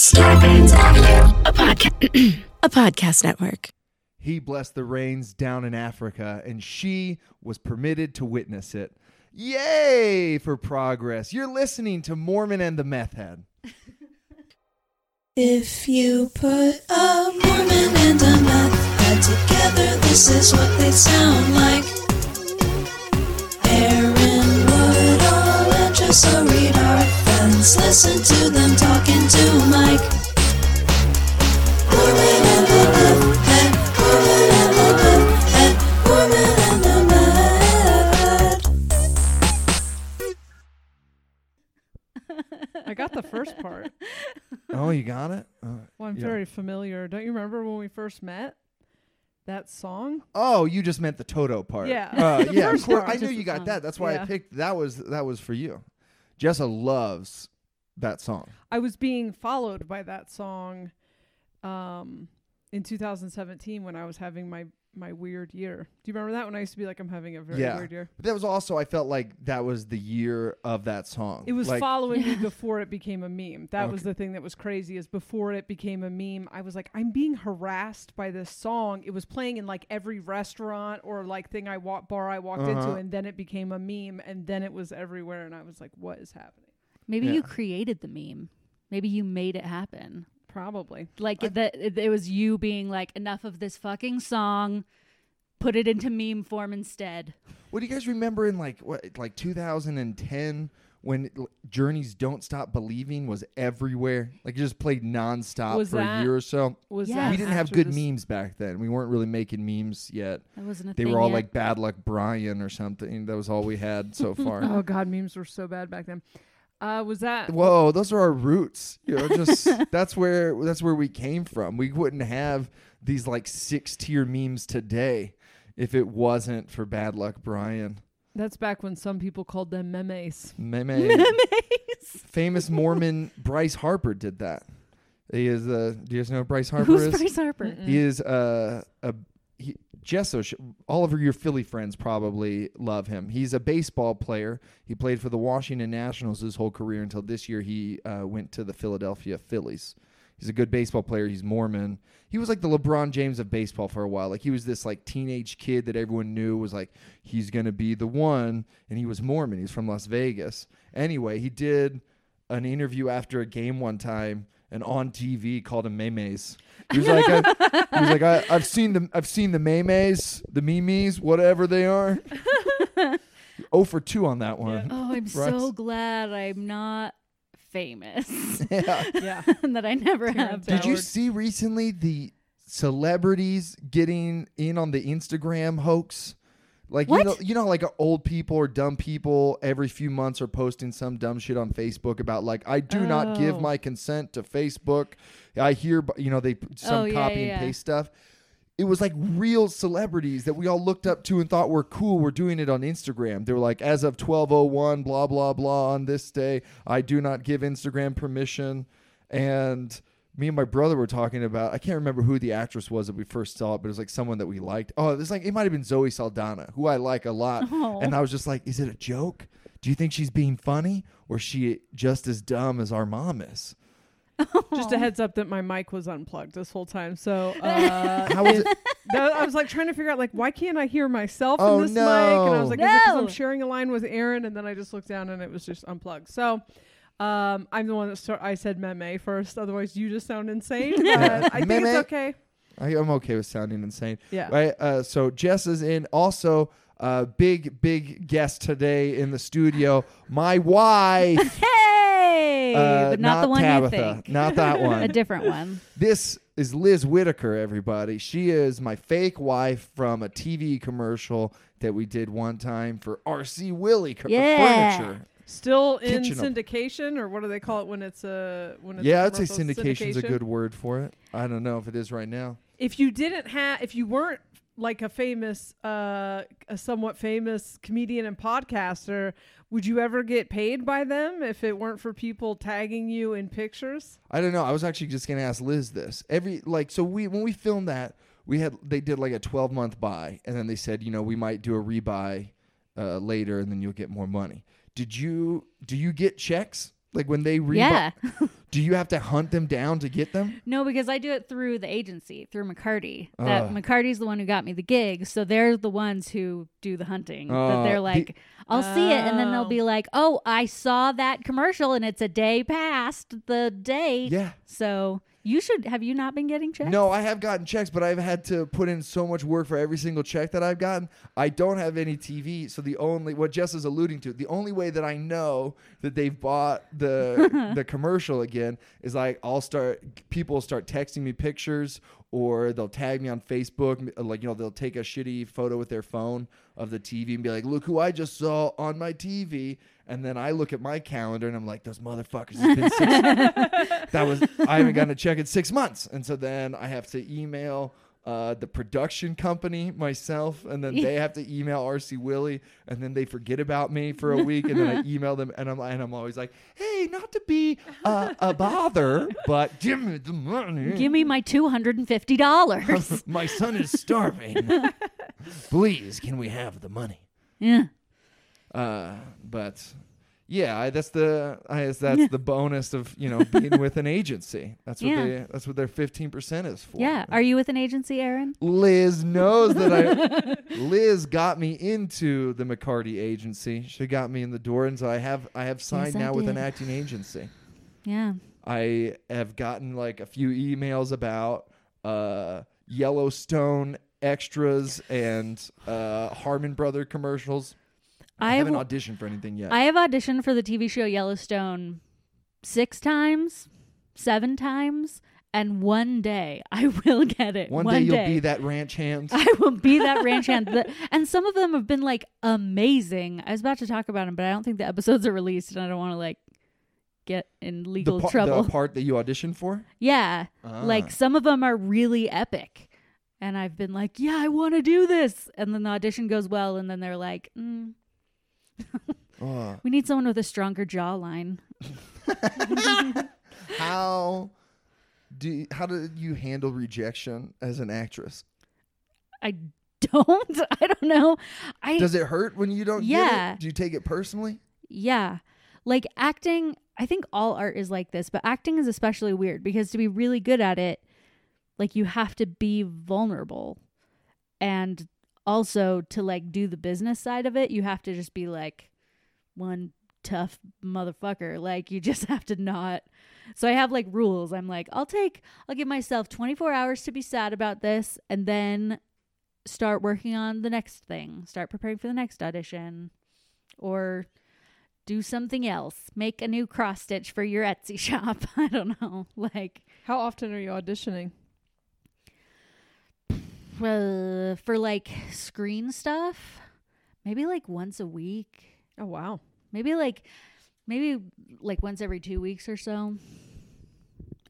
Starburns Audio, a podcast, a podcast network. He blessed the rains down in Africa, and she was permitted to witness it. Yay for progress. You're listening to Mormon and the Meth Head. If you put a Mormon and a meth head together, this is what they sound like. Aaron Woodall and Jessa Reed are friends. Listen to them talking to Mike. Mormon and the meth head, Mormon and the meth head, Mormon and the meth. I got the first part. Oh, you got it? Uh, Well, I'm yeah. very familiar. Don't you remember when we first met? That song? Oh, you just meant the Toto part. Yeah. Uh, yeah, of course. I knew you got song. that. That's why I picked that was that was for you. Jessa loves that song. I was being followed by that song um, in 2017 when I was having my my weird year. Do you remember that when I used to be like I'm having a very Yeah. weird year? But that was also I felt like that was the year of that song. It was like, following me before it became a meme. That was the thing that was crazy is before it became a meme, I was like, I'm being harassed by this song. It was playing in like every restaurant or like thing I walk bar I walked into, Uh-huh. and then it became a meme, and then it was everywhere, and I was like, what is happening? Maybe Yeah. you created the meme. Maybe you made it happen. Probably. Like that it, it was you being like enough of this fucking song, put it into meme form instead. What do you guys remember in like what like 2010 when Journey's "Don't Stop Believing" was everywhere? Like it just played nonstop Was for that- a year or so. Was Yeah. that we didn't have good this- memes back then. We weren't really making memes yet. That wasn't a They thing were all yet. like "Bad Luck Brian" or something. That was all we had so far. Oh god, memes were so bad back then. Uh, was that? Whoa, those are our roots. You know, just that's where that's where we came from. We wouldn't have these like six tier memes today if it wasn't for Bad Luck Brian. That's back when some people called them memes. Meme. Famous Mormon Bryce Harper did that. He is uh do you guys know who Bryce Harper Who's is? Bryce Harper? Mm-mm. He is uh, a Jessa. All of your Philly friends probably love him. He's a baseball player. He played for the Washington Nationals his whole career until this year. He uh, went to the Philadelphia Phillies. He's a good baseball player. He's Mormon. He was like the LeBron James of baseball for a while. Like he was this like teenage kid that everyone knew was like he's gonna be the one, and he was Mormon. He's from Las Vegas. Anyway, he did an interview after a game one time and on TV called him memes. He was like, I, he was like, I, I've seen the, I've seen the memes, the memes, whatever they are. oh for two on that one. Oh, I'm Bryce. so glad I'm not famous. Yeah. yeah. and that I never have Did you see recently the celebrities getting in on the Instagram hoax? Like you know, you know, like old people or dumb people every few months are posting some dumb shit on Facebook about like I do not give Oh. my consent to Facebook. I hear, you know, they oh, some Oh, yeah, copy yeah, and yeah. paste stuff. It was like real celebrities that we all looked up to and thought were cool. Were doing it on Instagram. They were like, as of twelve oh one, blah blah blah. On this day, I do not give Instagram permission. And me and my brother were talking about. I can't remember who the actress was that we first saw it, but it was like someone that we liked. Oh, it's like it might have been Zoe Saldana, who I like a lot. Oh. And I was just like, is it a joke? Do you think she's being funny, or is she just as dumb as our mom is? Just a heads up that my mic was unplugged this whole time. So uh, How is it? that- I was like trying to figure out like why can't I hear myself Oh, in this mic? And I was no. like, is it 'cause No. I'm sharing a line with Aaron? And then I just looked down and it was just unplugged. So. Um, I'm the one that start, I said meme first. Otherwise, you just sound insane. But I think Meme. it's okay. I, I'm okay with sounding insane. Yeah. Right. Uh, so Jess is in. Also, uh, big big guest today in the studio. My wife. Hey, uh, but not, the one Tabitha. you think. Not that one. a different one. This is Liz Whittaker, everybody. She is my fake wife from a TV commercial that we did one time for RC Willey co- Yeah. Furniture. Still in Kitchen. syndication, or what do they call it when it's a when it's Yeah, a I'd say commercial? syndication's a good word for it. I don't know if it is right now. if you didn't have if you weren't like a famous uh a somewhat famous comedian and podcaster would you ever get paid by them if it weren't for people tagging you in pictures I don't know. I was actually just gonna ask Liz this. Every like so we when we filmed that, we had they did like a twelve month buy and then they said, you know, we might do a rebuy uh, later and then you'll get more money. Did you do you get checks? Like when they rebuy Yeah. Do you have to hunt them down to get them? No, because I do it through the agency, through McCarty. That Ugh. McCarty's the one who got me the gig, so they're the ones who do the hunting. Oh, that ah, they're the- like, I'll see it, and then they'll Oh. be like, "Oh, I saw that commercial, and it's a day past the date." Yeah. So you should have you not been getting checks? No, I have gotten checks, but I've had to put in so much work for every single check that I've gotten. I don't have any TV, so the only what Jess is alluding to, the only way that I know that they've bought the the commercial again is like I'll start people start texting me pictures or they'll tag me on Facebook uh, like you know they'll take a shitty photo with their phone of the TV and be like, "Look who I just saw on my TV." And then I look at my calendar and I'm like, "Those motherfuckers it's been six that was I haven't gotten a check in six months, and so then I have to email uh, the production company myself, and then they have to email RC Willey, and then they forget about me for a week, and then I email them, and I'm and I'm always like, hey, not to be uh, a bother, but give me the money. Give me my two hundred and fifty dollars. My son is starving. Please, can we have the money? yeah. Uh, but yeah, I, that's the I, that's the bonus of you know being with an agency. That's what Yeah. they that's what their fifteen percent is for. Yeah. Are you with an agency, Aaron? Liz knows that I. Liz got me into the McCarty agency. She got me in the door, and so I have I have signed I now with an did. acting agency. Yeah. I have gotten like a few emails about uh, Yellowstone extras and uh, Harmon Brother commercials. I, I haven't w- auditioned for anything yet. I have auditioned for the TV show Yellowstone six times, seven times, and one day I will get it. One, day you'll be that ranch hand. I will be that ranch hand. And some of them have been like amazing. I was about to talk about them, but I don't think the episodes are released, and I don't want to like get in the, legal trouble. the part that you auditioned for. yeah, Ah. like some of them are really epic. And I've been like, yeah, I want to do this. And then the audition goes well, and then they're like, mm. we need someone with a stronger jawline. How do you, how do you handle rejection as an actress? I don't. I don't know. I Does it hurt when you don't Yeah. get it? Do you take it personally? yeah. Like acting, I think all art is like this, but acting is especially weird because to be really good at it, like you have to be vulnerable. And also to like do the business side of it, you have to just be like one tough motherfucker. Like you just have to not so I have like rules. I'm like, I'll take I'll give myself 24 hours to be sad about this and then start working on the next thing. Start preparing for the next audition or do something else. Make a new cross stitch for your Etsy shop. I don't know. Like How often are you auditioning? Uh, for like screen stuff, maybe like once a week. Oh wow. Maybe like maybe like once every 2 weeks or so.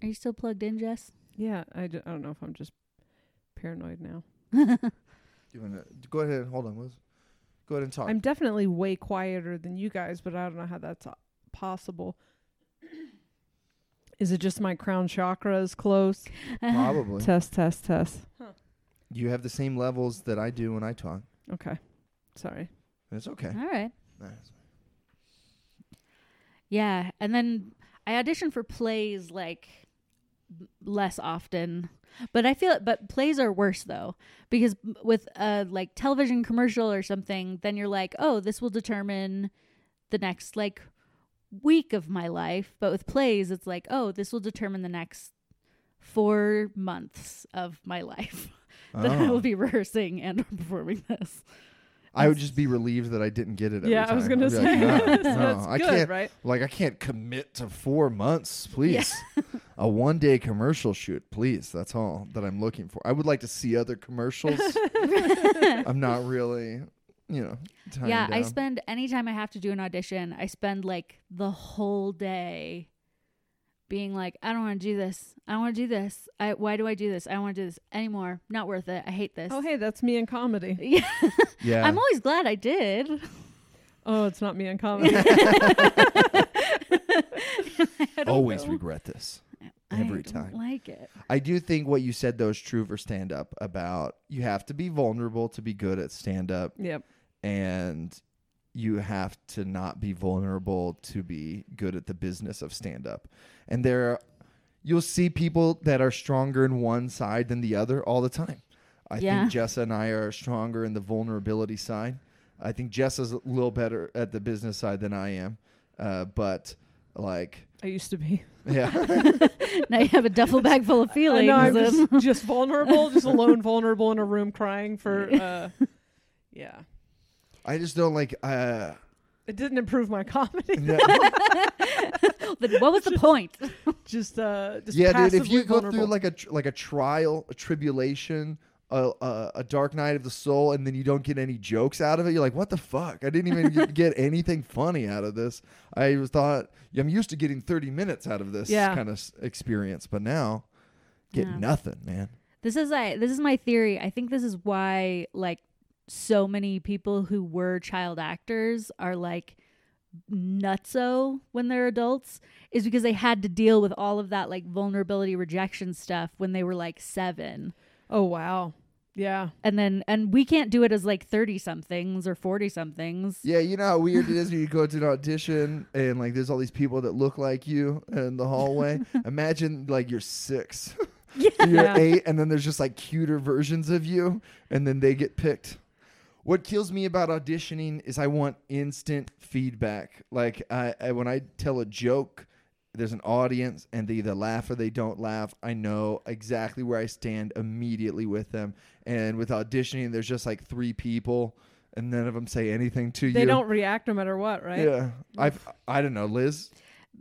Are you still plugged in, Jess? Yeah, I, d- I don't know if I'm just paranoid now. You wanna, go ahead. And hold on, Liz. Go ahead and talk. I'm definitely way quieter than you guys, but I don't know how that's uh, possible. Is it just my crown chakra is close? Probably. Test, test, test. You have the same levels that I do when I talk. Okay. Sorry. It's okay. All right. Yeah, and then I audition for plays like less often. But I feel it but plays are worse though because with a like television commercial or something then you're like, "Oh, this will determine the next like week of my life." But with plays it's like, "Oh, this will determine the next 4 months of my life." that I Oh. will be rehearsing and performing this. I would just be relieved that I didn't get it. Every yeah, I was time. gonna I'd be say like, no, no, that's I good, can't. right? Like I can't commit to four months, please. a one day commercial shoot, please. That's all that I'm looking for. I would like to see other commercials. I'm not really, you know. tying yeah, I down. spend anytime I have to do an audition, I spend like the whole day being like, I don't want to do this. I don't want to do this. I why do I do this? I don't want to do this anymore. Not worth it. I hate this. Oh, hey, that's me in comedy. Yeah. Yeah. I'm always glad I did. Oh, it's not me in comedy. Always know. regret this. I every don't time. Like it. I do think what you said though is true for stand up about you have to be vulnerable to be good at stand up yep. and you have to not be vulnerable to be good at the business of stand up. And there you'll see people that are stronger in one side than the other all the time. I Yeah. think Jessa and I are stronger in the vulnerability side. I think Jessa's a little better at the business side than I am. Uh, but like I used to be. yeah. now you have a duffel bag full of I feelings. know I'm just, just vulnerable, just alone, vulnerable in a room crying for. Uh, yeah, I just don't like uh it didn't improve my comedy. no- But what was the point? just uh, just yeah, dude. If passively you go vulnerable. through like a tr- like a trial, a tribulation, a, a a dark night of the soul, and then you don't get any jokes out of it, you're like, what the fuck? I didn't even get, get anything funny out of this. I was thought I'm used to getting 30 minutes out of this Yeah. kind of s- experience, but now get Yeah. nothing, man. This is I this is my theory. I think this is why like so many people who were child actors are like nutso when they're adults is because they had to deal with all of that like vulnerability rejection stuff when they were like 7. oh wow, yeah, And then and we can't do it as like 30 somethings or 40 somethings. Yeah, you know how weird it is when you go to an audition and like there's all these people that look like you in the hallway. Imagine like you're six. you're Yeah. eight, and then there's just like cuter versions of you, and then they get picked. What kills me about auditioning is I want instant feedback. Like I, I when I tell a joke, there's an audience and they either laugh or they don't laugh. I know exactly where I stand immediately with them. And with auditioning, there's just like three people, and none of them say anything to they you. They don't react no matter what, right? Yeah, I've I don't know, Liz.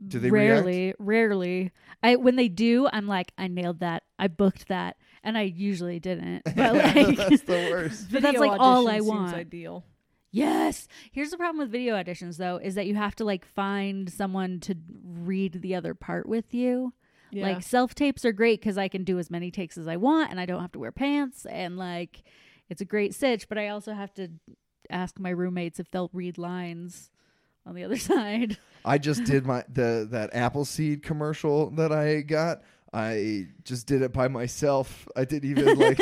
Do they react? rarely, rarely. I when they do, I'm like, I nailed that. I booked that, and I usually didn't. But like, that's the worst. but that's like all audition I seems want. Ideal. Yes. Here's the problem with video auditions though is that you have to like find someone to read the other part with you. Yeah. Like self tapes are great cuz I can do as many takes as I want and I don't have to wear pants and like it's a great sitch, but I also have to ask my roommates if they'll read lines on the other side. I just did my the that Appleseed commercial that I got. I just did it by myself. I didn't even like.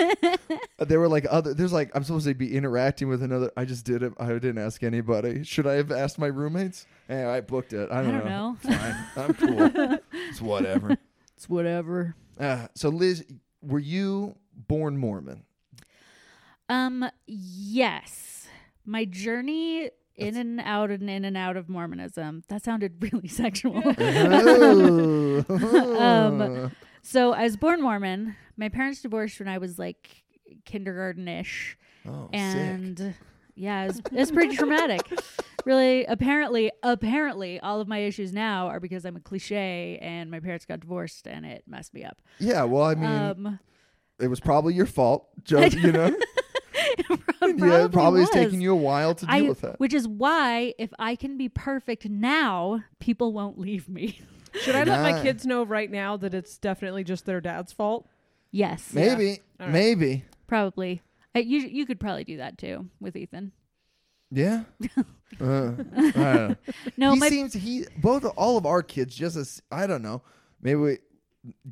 there were like other. There's like I'm supposed to be interacting with another. I just did it. I didn't ask anybody. Should I have asked my roommates? Hey, I booked it. I don't, don't know. Fine. I'm cool. it's whatever. It's whatever. Uh, so Liz, were you born Mormon? Um yes. My journey in and out and in and out of Mormonism. That sounded really sexual. Oh. Um, So I was born Mormon. My parents divorced when I was like kindergarten-ish, oh, sick. and yeah, it's it pretty traumatic. Really, apparently, apparently, all of my issues now are because I'm a cliche, and my parents got divorced, and it messed me up. Yeah, well, I mean, um, it was probably your fault. Just you know, yeah, it probably was. is taking you a while to deal I, with it. which is why if I can be perfect now, people won't leave me. Should I let my kids know right now that it's definitely just their dad's fault? yes, Maybe, All right. maybe, probably. Uh, you you could probably do that too with Ethan. yeah. uh, I don't know. No, he my seems he both all of our kids just as I don't know. Maybe we,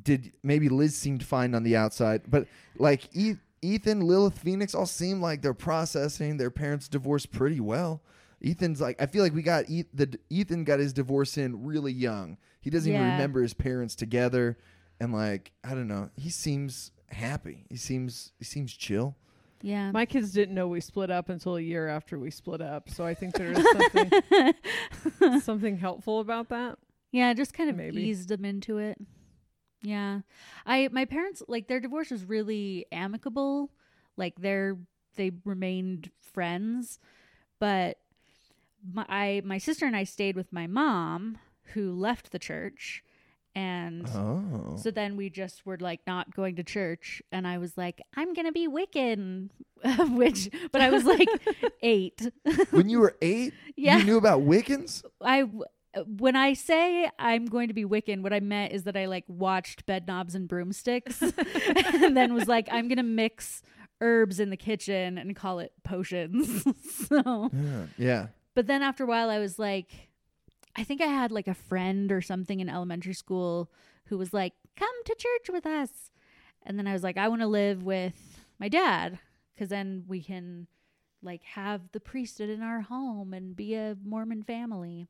did maybe Liz seemed fine on the outside, but like e- Ethan, Lilith, Phoenix all seem like they're processing their parents' divorce pretty well. Ethan's like I feel like we got e- the Ethan got his divorce in really young. He doesn't even remember his parents together, and like I don't know. He seems happy. He seems he seems chill. yeah. My kids didn't know we split up until a year after we split up, so I think there is something something helpful about that. Yeah, just kind of Maybe. eased them into it. Yeah. I my parents like their divorce was really amicable. Like they're they remained friends, but my I, my sister and I stayed with my mom who left the church and Oh, so then we just were like not going to church and I was like I'm going to be Wiccan which but I was like 8. when you were eight, Yeah. you knew about Wiccans. I Uh, when I say I'm going to be Wiccan, what I meant is that I like watched Bedknobs and Broomsticks, and then was like, I'm gonna mix herbs in the kitchen and call it potions. so, Yeah, yeah. but then after a while, I was like, I think I had like a friend or something in elementary school who was like, "Come to church with us," and then I was like, I want to live with my dad because then we can like have the priesthood in our home and be a Mormon family.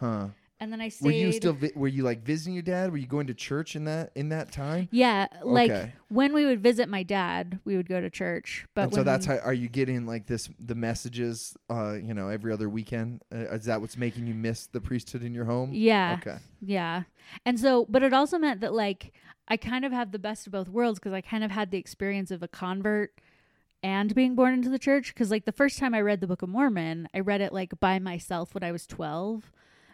Huh. And then I stayed. Were you still vi- were you like visiting your dad? Were you going to church in that in that time? Yeah, like Okay. when we would visit my dad, we would go to church. But and so when- that's how are you getting like this the messages uh you know every other weekend? Uh, is that what's making you miss the priesthood in your home? Yeah. Okay. Yeah. And so, but it also meant that like I kind of have the best of both worlds because I kind of had the experience of a convert and being born into the church. Because like the first time I read the Book of Mormon, I read it like by myself when I was 12.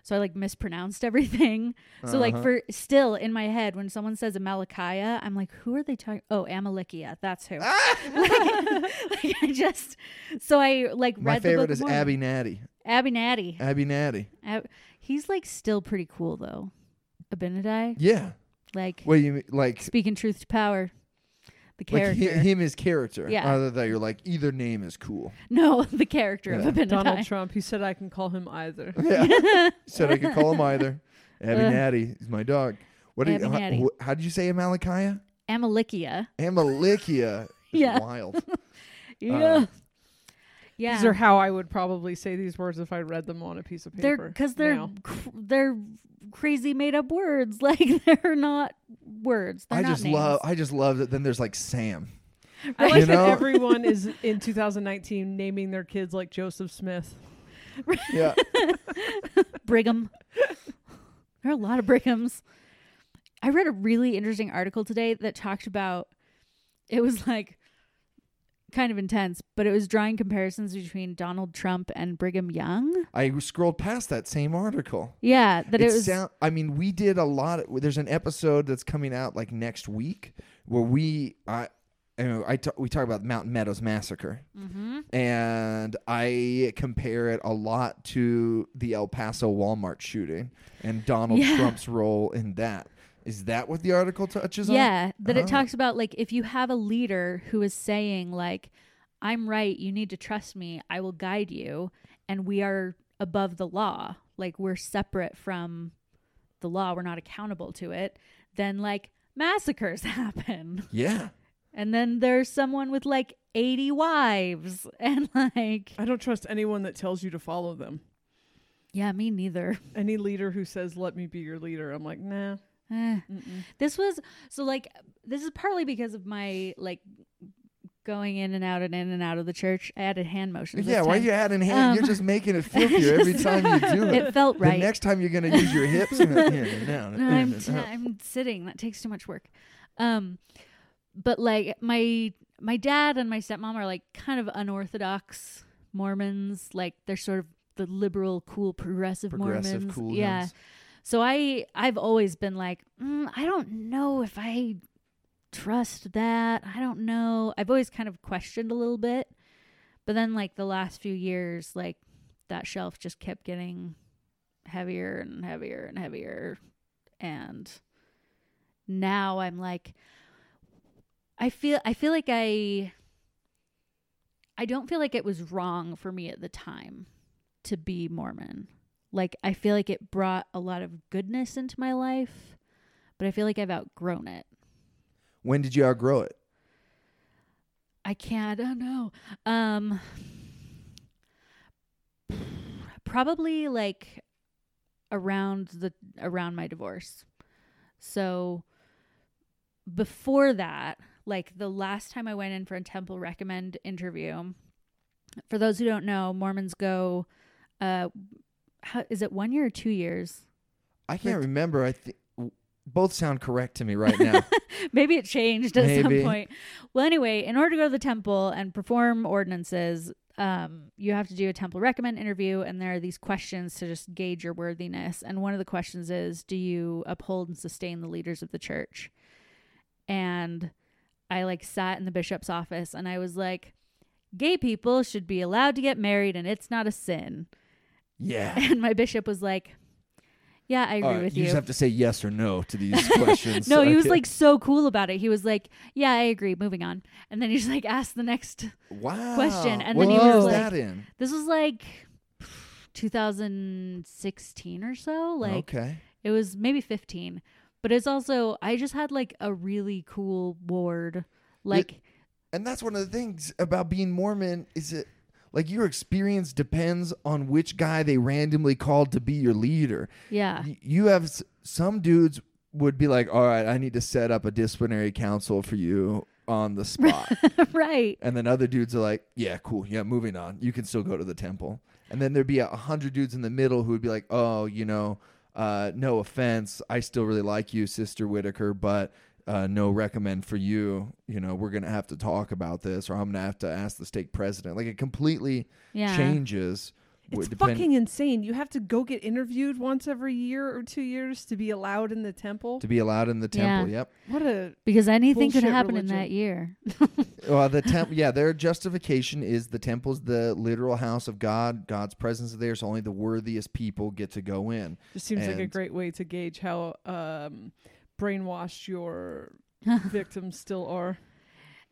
So I like mispronounced everything. So like Uh-huh. for still in my head, when someone says Amalickiah, I'm like, who are they talking? Oh, Amalekia. That's who. Ah! like, like, I just, so I like My read the favorite Book is Mormon. Abby Natty. Abby Natty. Abby Natty. Ab- he's like still pretty cool though. Abinadi. Yeah. Like What do you mean, like speaking truth to power. The like character. hi- him as character? Yeah. Other than you're like either name is cool. no, the character Yeah. of Abinadi. Donald Trump. He said I can call him either. Yeah. Said I could call him either. Abby Uh. Natty is my dog. What? Did, Abby how, how did you say Amalickiah? Amalekia. Amalekia. Yeah. Wild. Yeah. Yeah. These are how I would probably say these words if I read them on a piece of paper. they're paper. because they're cr- they're crazy made up words. Like they're not words. They're I not just names. love. I just love that. Then there's like Sam. I like You that everyone is in 2019 naming their kids like Joseph Smith. Yeah. Brigham. there are a lot of Brighams. I read a really interesting article today that talked about it was like kind of intense, but it was drawing comparisons between Donald Trump and Brigham Young. I scrolled past that same article. Yeah, that it, it was sound, I mean, we did a lot. Of, there's an episode that's coming out like next week where we I. you know, I we talk about the Mountain Meadows massacre, Mhm. and I compare it a lot to the El Paso Walmart shooting and Donald Yeah. Trump's role in that. Is that what the article touches on? Yeah, that Oh. it talks about like if you have a leader who is saying like I'm right, you need to trust me, I will guide you and we are above the law, like we're separate from the law, we're not accountable to it, then like massacres happen. Yeah. And then there's someone with like 80 wives and like I don't trust anyone that tells you to follow them. yeah, me neither. Any leader who says "Let me be your leader," I'm like, nah. Eh. This was so like this is partly because of my like going in and out and in and out of the church. I added hand motions. Yeah, why are you adding hand? You're Um, just making it filthier every time you do it. It felt right. The next time you're gonna use your hips and and no, I'm t-. I'm sitting. That takes too much work. Um, but like my my dad and my stepmom are like kind of unorthodox Mormons. Like they're sort of the liberal, cool, progressive, Progressive Mormons. cool yeah. ones. So I I've always been like, mm, I don't know if I trust that. I don't know. I've always kind of questioned a little bit. But then like the last few years, like that shelf just kept getting heavier and heavier and heavier. And now I'm like I feel I feel like I I don't feel like it was wrong for me at the time to be Mormon. Like I feel like it brought a lot of goodness into my life, but I feel like I've outgrown it. When did you outgrow it? I can't. I don't know. Um, probably like around the around my divorce. So before that, like the last time I went in for a temple recommend interview, for those who don't know, Mormons go. Uh, how, is it one year or two years? I can't remember. I think both sound correct to me right now. Maybe it changed at Maybe. some point. Well, anyway, in order to go to the temple and perform ordinances, um, you have to do a temple recommend interview, and there are these questions to just gauge your worthiness. And one of the questions is, do you uphold and sustain the leaders of the church? And I like sat in the bishop's office, and I was like, gay people should be allowed to get married, and it's not a sin. Yeah. And my bishop was like, yeah, I agree right, with you you. just have to say yes or no to these questions. no, he was like so cool about it. He was like, "Yeah, I agree. Moving on." And then he just like asked the next. wow. question, and what then he was like- that in? This was like 2016 or so. Like okay. it was maybe 15, but it's also I just had like a really cool ward. Like and that's one of the things about being Mormon is it like your experience depends on which guy they randomly called to be your leader. Yeah. Y- You have s- some dudes would be like, "All right, I need to set up a disciplinary council for you on the spot," right. and then other dudes are like, "Yeah, cool, yeah, moving on. You can still go to the temple." And then there'd be a hundred dudes in the middle who would be like, "Oh, you know, uh, no offense, I still really like you, Sister Whittaker, but." Uh, no recommend for you. You know, we're gonna have to talk about this, or I'm gonna have to ask the stake president. Like it completely Yeah. changes. It's depend- fucking insane. You have to go get interviewed once every year or two years to be allowed in the temple. to be allowed in the temple. Yeah. temple. Yep. What a Because anything could Bullshit happen in that year. Well, the temp, yeah, their justification is the temple's the literal house of God. God's presence is there, so only the worthiest people get to go in. just seems like a great way to gauge how um, brainwashed your victims still are.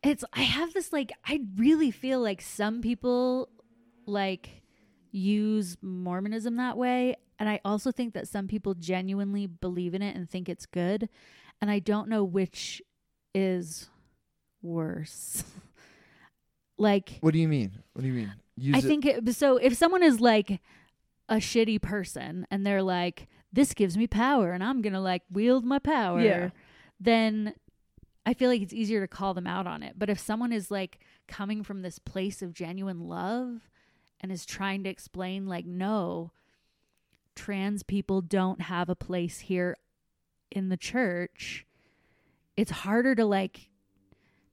it's I have this like I really feel like some people like use Mormonism that way and I also think that some people genuinely believe in it and think it's good and I don't know which is worse. like What do you mean? What do you mean? Use I it- think it, so. If someone is like a shitty person and they're like, "This gives me power, and I'm gonna like wield my power," Yeah. then I feel like it's easier to call them out on it. But if someone is like coming from this place of genuine love and is trying to explain, like, no, trans people don't have a place here in the church, it's harder to like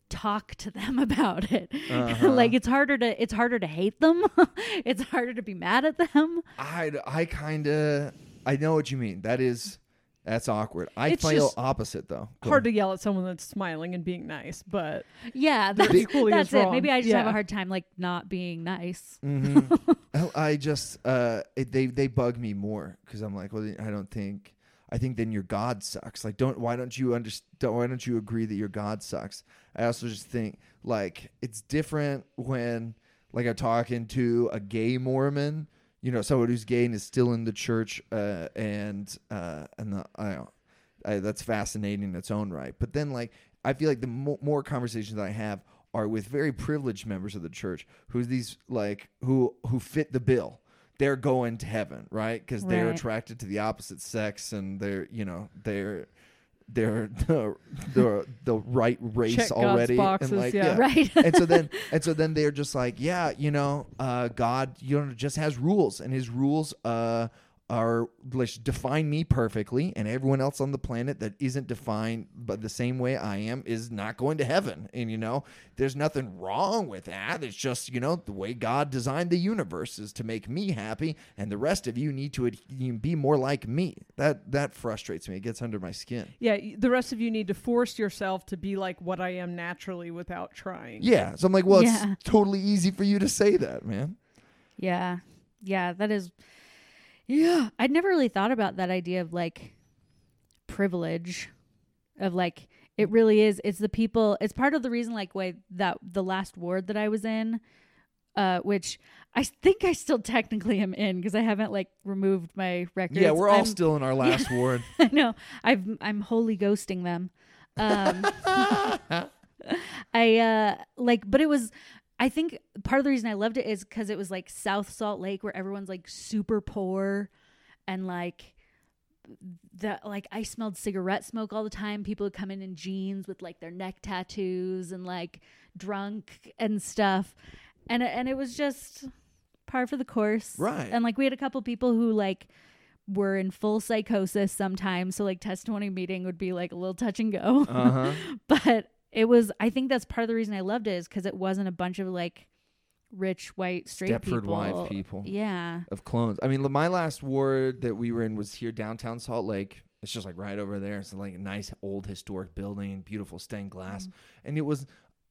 talk to them about it. Uh-huh. like it's harder to it's harder to hate them. it's harder to be mad at them. I, I kind of I know what you mean. That is that's awkward. I It's feel just opposite though. Go Hard to yell at someone that's smiling and being nice, but Yeah, that's, equally that's it. wrong. Maybe I just have a hard time like not being nice. hmm I just uh, it, they they bug me more because I'm like, well, I don't think. I think then your God sucks. Like, don't why don't you understand? Why don't you agree that your God sucks? I also just think like it's different when like I'm talking to a gay Mormon, you know, someone who's gay and is still in the church, uh, and uh, and the, I, I that's fascinating in its own right. But then like I feel like the mo- more conversations that I have are with very privileged members of the church who's these like who who fit the bill they're going to heaven right because they're Right. attracted to the opposite sex and they're you know they're they're the the, the right race Check God's already boxes, and like yeah. Right. and so then and so then they're just like yeah you know uh god you know just has rules and his rules uh are like define me perfectly and everyone else on the planet that isn't defined but the same way I am is not going to heaven and you know there's nothing wrong with that it's just you know the way God designed the universe is to make me happy and the rest of you need to ad- be more like me that that frustrates me it gets under my skin yeah, the rest of you need to force yourself to be like what I am naturally without trying. yeah so I'm like well Yeah. it's totally easy for you to say that man Yeah. Yeah, that is Yeah, I'd never really thought about that idea of like privilege of like it really is it's the people it's part of the reason like why that the last ward that I was in uh which I think I still technically am in because I haven't like removed my records. yeah we're all I'm- still in our last ward I know. I've I'm wholly ghosting them. Um, I uh like, but it was. I think part of the reason I loved it is because it was like South Salt Lake, where everyone's like super poor, and like the like I smelled cigarette smoke all the time. People would come in in jeans with like their neck tattoos and like drunk and stuff, and it- and it was just par for the course, Right. And like we had a couple people who like were in full psychosis sometimes. So like testimony meeting would be like a little touch and go. uh-huh but it was I think that's part of the reason I loved it is because it wasn't a bunch of like rich white straight Stepford people. wife people. Yeah. of clones. I mean, my last ward that we were in was here downtown Salt Lake. It's just like right over there. It's like a nice old historic building, beautiful stained glass, mm. and it was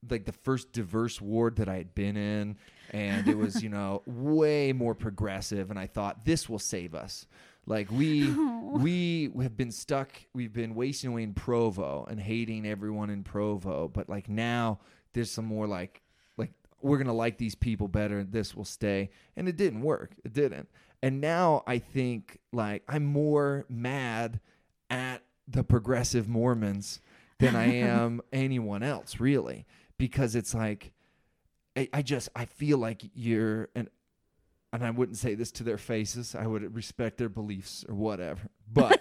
like the first diverse ward that I had been in, and it was you know way more progressive. And I thought this will save us. Like we we have been stuck. We've been wasting away in Provo and hating everyone in Provo, but like now there's some more like like we're gonna like these people better this will stay. And it didn't work. It didn't. And now i think like i'm more mad at the progressive mormons than i am anyone else really. Because it's like I, I just I feel like you're and and I wouldn't say this to their faces. I would respect their beliefs or whatever. But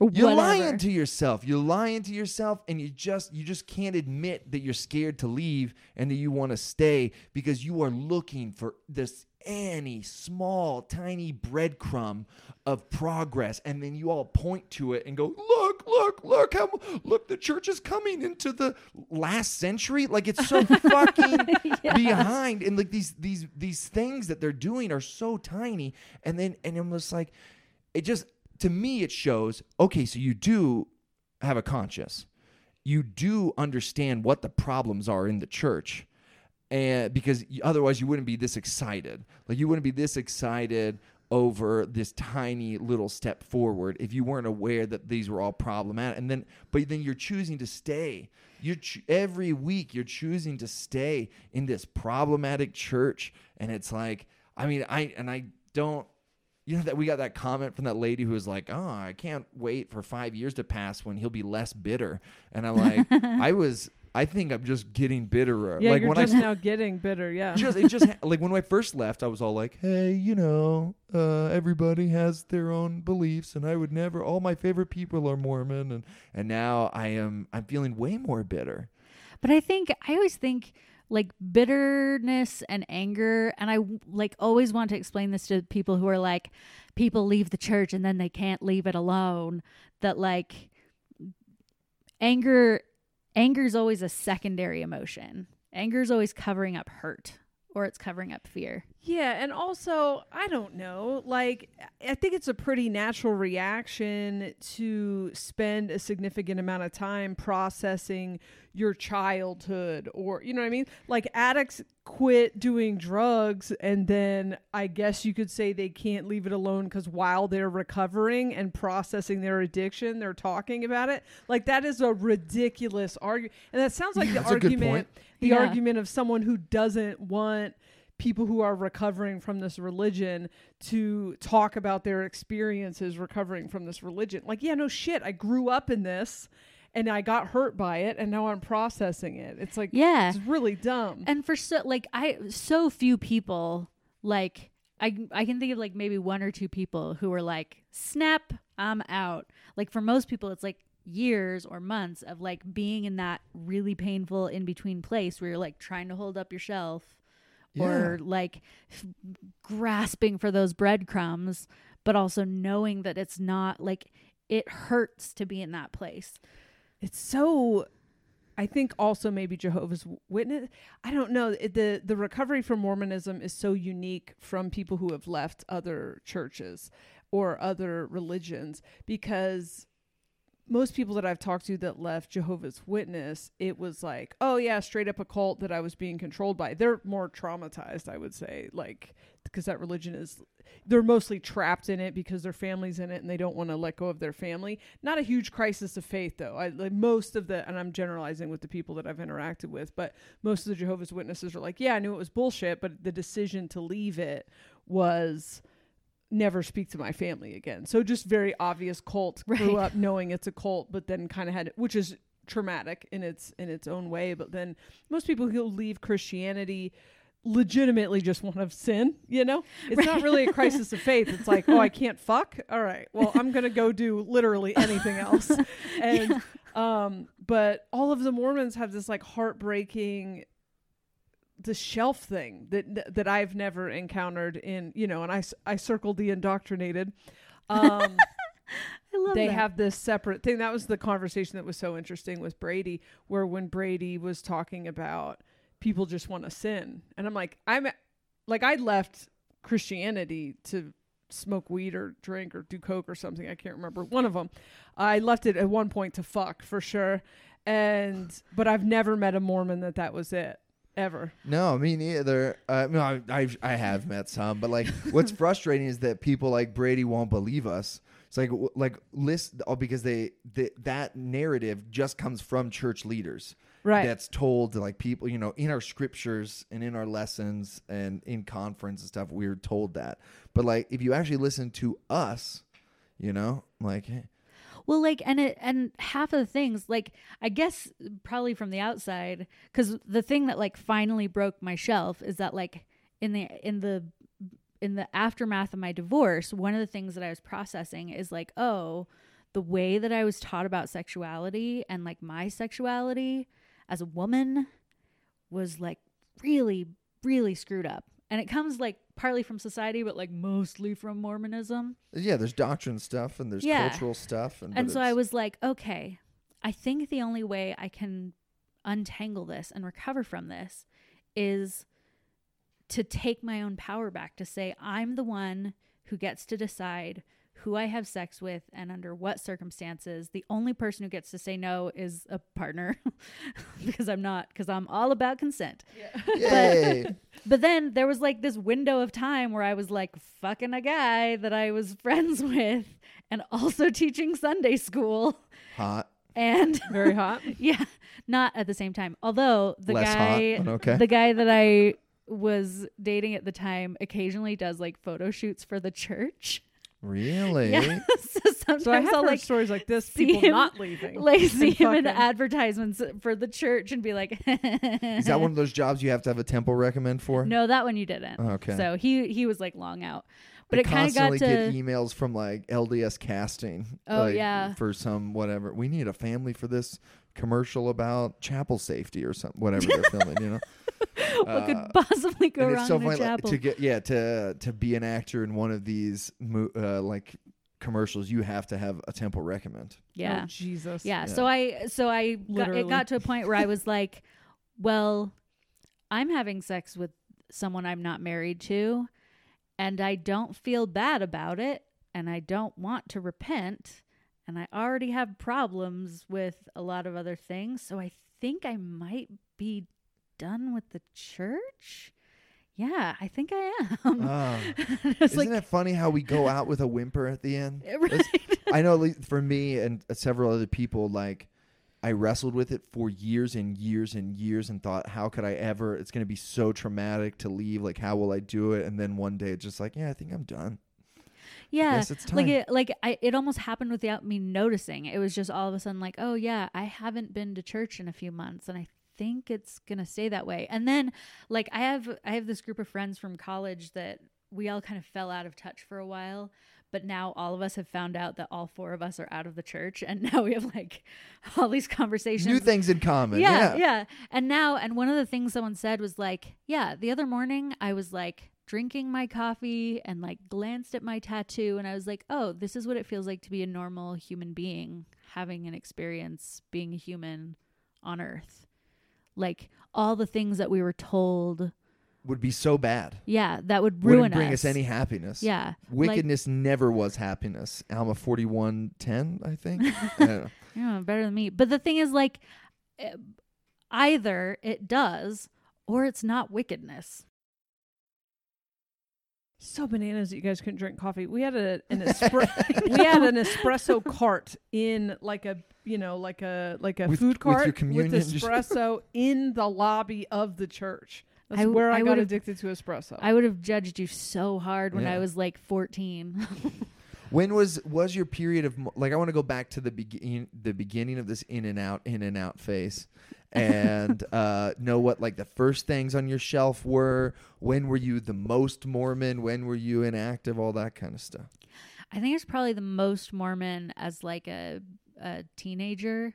you're whatever. lying to yourself. You're lying to yourself and you just you just can't admit that you're scared to leave and that you want to stay because you are looking for this any small tiny breadcrumb of progress and then you all point to it and go look look look how look the church is coming into the last century. Like it's so fucking behind. And like these these these things that they're doing are so tiny. And then and I'm just like it just to me it shows okay so you do have a conscience. You do understand what the problems are in the church. And because otherwise you wouldn't be this excited. Like you wouldn't be this excited over this tiny little step forward if you weren't aware that these were all problematic. And then but then you're choosing to stay. You're ch- every week you're choosing to stay in this problematic church. And it's like i mean i and i don't you know that we got that comment from that lady who was like, "Oh, I can't wait for five years to pass when he'll be less bitter." And I'm like, I was, I think I'm just getting bitterer. Yeah, like you're when just I now getting bitter. Yeah. just it just like when I first left, I was all like, "Hey, you know, uh, everybody has their own beliefs, and I would never. All my favorite people are Mormon, and and now I am. I'm feeling way more bitter. But I think I always think like bitterness and anger and I like always want to explain this to people who are like people leave the church and then they can't leave it alone that like anger anger is always a secondary emotion. Anger is always covering up hurt or it's covering up fear. Yeah, and also, I don't know, like I think it's a pretty natural reaction to spend a significant amount of time processing your childhood or you know what I mean? Like addicts quit doing drugs and then I guess you could say they can't leave it alone cuz while they're recovering and processing their addiction, they're talking about it. Like that is a ridiculous argument. And that sounds like the That's a good argument point. the Yeah. argument of someone who doesn't want people who are recovering from this religion to talk about their experiences recovering from this religion. Like, yeah, no shit. I grew up in this and I got hurt by it and now I'm processing it. It's like, Yeah. it's really dumb. And for so like I so few people like I I can think of like maybe one or two people who are like snap I'm out. Like for most people it's like years or months of like being in that really painful in between place where you're like trying to hold up your shelf or like f- grasping for those breadcrumbs but also knowing that it's not like it hurts to be in that place. it's so I think also maybe Jehovah's Witness. I don't know. The The recovery from Mormonism is so unique from people who have left other churches or other religions because most people that I've talked to that left Jehovah's Witness, it was like, oh yeah, straight up a cult that I was being controlled by. They're more traumatized, I would say, like because that religion is they're mostly trapped in it because their family's in it and they don't want to let go of their family. Not a huge crisis of faith though. I like most of the and I'm generalizing with the people that I've interacted with, but most of the Jehovah's Witnesses are like, yeah, I knew it was bullshit, but the decision to leave it was never speak to my family again. So just very obvious cult. Grew up knowing it's a cult, but then kind of had which is traumatic in its in its own way. But then most people who leave Christianity legitimately just want to sin, you know? It's not really a crisis of faith. It's like, oh, I can't fuck. All right. Well, I'm going to go do literally anything else. And um but all of the Mormons have this like heartbreaking the shelf thing that that I've never encountered in, you know, and I I circled the indoctrinated. Um I love they that. have this separate thing. That was the conversation that was so interesting with Brady, where when Brady was talking about people just want to sin, and I'm like, I'm like, I left Christianity to smoke weed or drink or do coke or something. I can't remember one of them. I left it at one point to fuck for sure, and but I've never met a Mormon that that was it ever. No, me neither. Uh, no, I, I I have met some, but like, what's frustrating is that people like Brady won't believe us. It's like like list oh, because they, they that narrative just comes from church leaders. Right. That's told to like people, you know, in our scriptures and in our lessons and in conference and stuff. We're told that, but like if you actually listen to us, you know, like hey, Well, like, and it, and half of the things, like, I guess probably from the outside, because the thing that like finally broke my shelf is that like in the in the in the aftermath of my divorce, one of the things that I was processing is like, oh, the way that I was taught about sexuality and like my sexuality as a woman was like really, really screwed up. And it comes like partly from society, but like mostly from Mormonism. Yeah, there's doctrine stuff and there's Yeah. cultural stuff, and, And so I was like, okay, I think the only way I can untangle this and recover from this is to take my own power back to say, I'm the one who gets to decide who I have sex with and under what circumstances. The only person who gets to say no is a partner because I'm not, because I'm all about consent. Yay! But then there was like this window of time where I was like fucking a guy that I was friends with and also teaching Sunday school. Hot. And Very hot. yeah, not at the same time. Although the Less guy but okay. the guy that I was dating at the time occasionally does like photo shoots for the church. Really? Yeah. so sometimes So I have I'll heard like stories like this, see people him- not leaving. like see him in fucking- advertisements for the church and be like Is that one of those jobs you have to have a temple recommend for? No, that one you didn't. Oh, okay. So he he was like long out. But I it kind of got constantly to get emails from like LDS casting. Oh, like, yeah. For some whatever. We need a family for this commercial about chapel safety or something. Whatever they're filming, you know. what Uh, could possibly go wrong so in a funny like, chapel. to get yeah to to be an actor in one of these mo- uh, like commercials. You have to have a temple recommend. yeah. Oh, Jesus. Yeah. So I so I got, it got to a point where I was like, well, I'm having sex with someone I'm not married to, and I don't feel bad about it, and I don't want to repent, and I already have problems with a lot of other things, so I think I might be done with the church. Yeah, I think I am. Ah. It's Isn't it funny how we go out with a whimper at the end? Right. I know at least for me and several other people, like I wrestled with it for years and years and years and thought, how could I ever? It's going to be so traumatic to leave. Like, how will I do it? And then one day, it's just like, yeah, I think I'm done. Yeah, Yes, it's like it, like I, it almost happened without me noticing. It was just all of a sudden like, oh yeah, I haven't been to church in a few months, and I think it's gonna stay that way. And then, like, I have I have this group of friends from college that we all kind of fell out of touch for a while, but now all of us have found out that all four of us are out of the church, and now we have like all these conversations. New things in common. Yeah, Yeah. yeah. And now, and one of the things someone said was like, yeah, the other morning I was like drinking my coffee and like glanced at my tattoo and I was like, oh, this is what it feels like to be a normal human being having an experience being a human on earth. Like all the things that we were told, Would be so bad. yeah, that would ruin Wouldn't bring us. us any happiness. Yeah. like- Wickedness never was happiness. Alma 4110, I think. I. Yeah, better than me. But the thing is, like, either it does or it's not wickedness. So bananas that you guys couldn't drink coffee. We had a an espre- we had an espresso cart in like a you know like a like a With- food cart with, communion, just- espresso in the lobby of the church. That's I w- where I, I got would've- addicted to espresso. I would have judged you so hard when Yeah. I was like 14. When was was your period of like I want to go back to the begin the beginning of this in and out in and out phase and uh know what like the first things on your shelf were when were you the most mormon when were you inactive all that kind of stuff I think it's probably the most Mormon as like a, a teenager,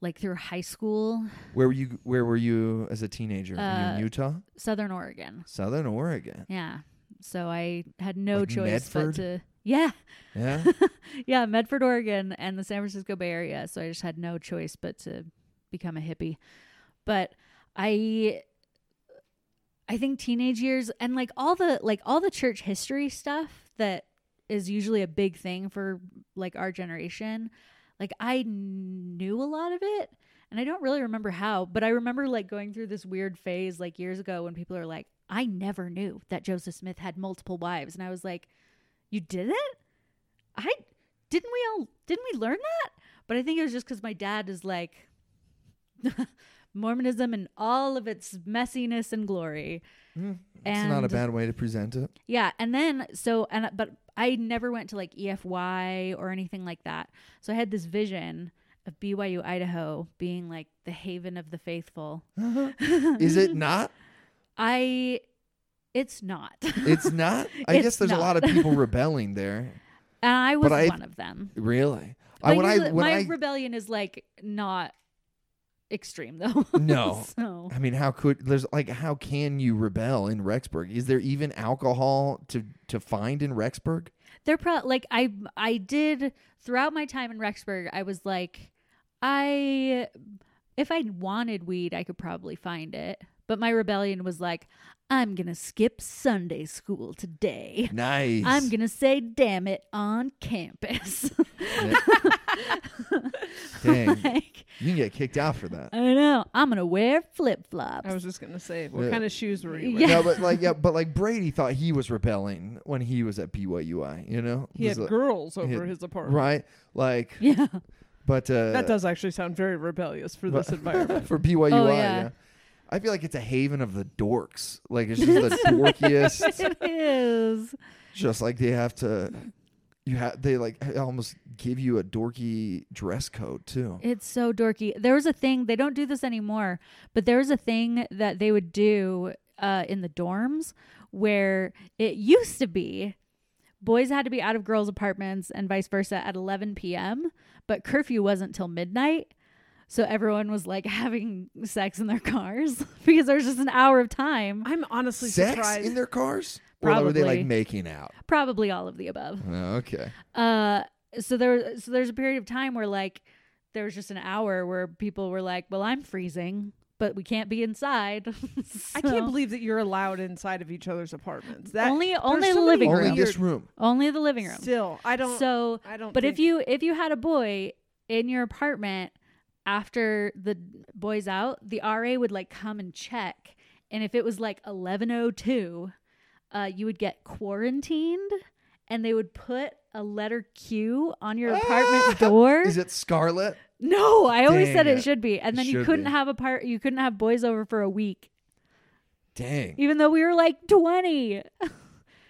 like through high school, where were you where were you as a teenager Uh, in Utah Southern Oregon. Southern Oregon Yeah. So I had no Like choice Medford? but to yeah, yeah yeah, Medford, Oregon, and the San Francisco Bay Area. So I just had no choice but to become a hippie. But I, I think teenage years and like all the like all the church history stuff that is usually a big thing for like our generation. Like I knew a lot of it. And I don't really remember how, but I remember like going through this weird phase like years ago when people are like, I never knew that Joseph Smith had multiple wives. And I was like, You didn't? I didn't we all didn't we learn that? But I think it was just because my dad is like Mormonism in all of its messiness and glory. Hmm, it's not a bad way to present it. Yeah, and then so and but I never went to like EFY or anything like that. So I had this vision of BYU Idaho being like the haven of the faithful. Uh-huh. Is it not? I it's not. It's not. I It's guess there's a lot of people rebelling there. and I was But I- one of them. Really? I, when I when my I rebellion is like not extreme though. No. so I mean, how could there's like how can you rebel in Rexburg? Is there even alcohol to to find in Rexburg? they're pro like I I did throughout my time in Rexburg, I was like, I if I wanted weed, I could probably find it. But my rebellion was like, I'm gonna skip Sunday school today. Nice. I'm gonna say damn it on campus. Dang, like, you can get kicked out for that. I know. I'm gonna wear flip flops. I was just gonna say, what Yeah. kind of shoes were you Yeah. wearing? No, but like yeah, but like Brady thought he was rebelling when he was at BYUI. You know, He had like- girls over had- his apartment. right? Like, yeah. but uh, That does actually sound very rebellious for this environment. for BYUI. Oh, yeah. I feel like it's a haven of the dorks. Like it's just the dorkiest. it is. just like they have to you have they like almost give you a dorky dress code too It's so dorky. There was a thing, they don't do this anymore, but there was a thing that they would do uh, in the dorms where it used to be boys had to be out of girls' apartments and vice versa at 11 p.m., but curfew wasn't till midnight. So everyone was like having sex in their cars because there was just an hour of time. I'm honestly sex surprised. in their cars or were they like making out Probably all of the above. oh, okay Uh, so there, so there's a period of time where like there was just an hour where people were like, "Well, I'm freezing, but we can't be inside." I So- can't believe that you're allowed inside of each other's apartments. That only there's only so the many living only room. this room Only the living room. Still, I don't. So, I don't. but if think- you if you had a boy in your apartment after the boys out, the RA would like come and check, and if it was like eleven oh two, uh, you would get quarantined, and they would put a letter Q on your apartment door. is it scarlet No, I always Dang said it. it. should be. And then you couldn't be. have a part you couldn't have boys over for a week. dang Even though we were like 20.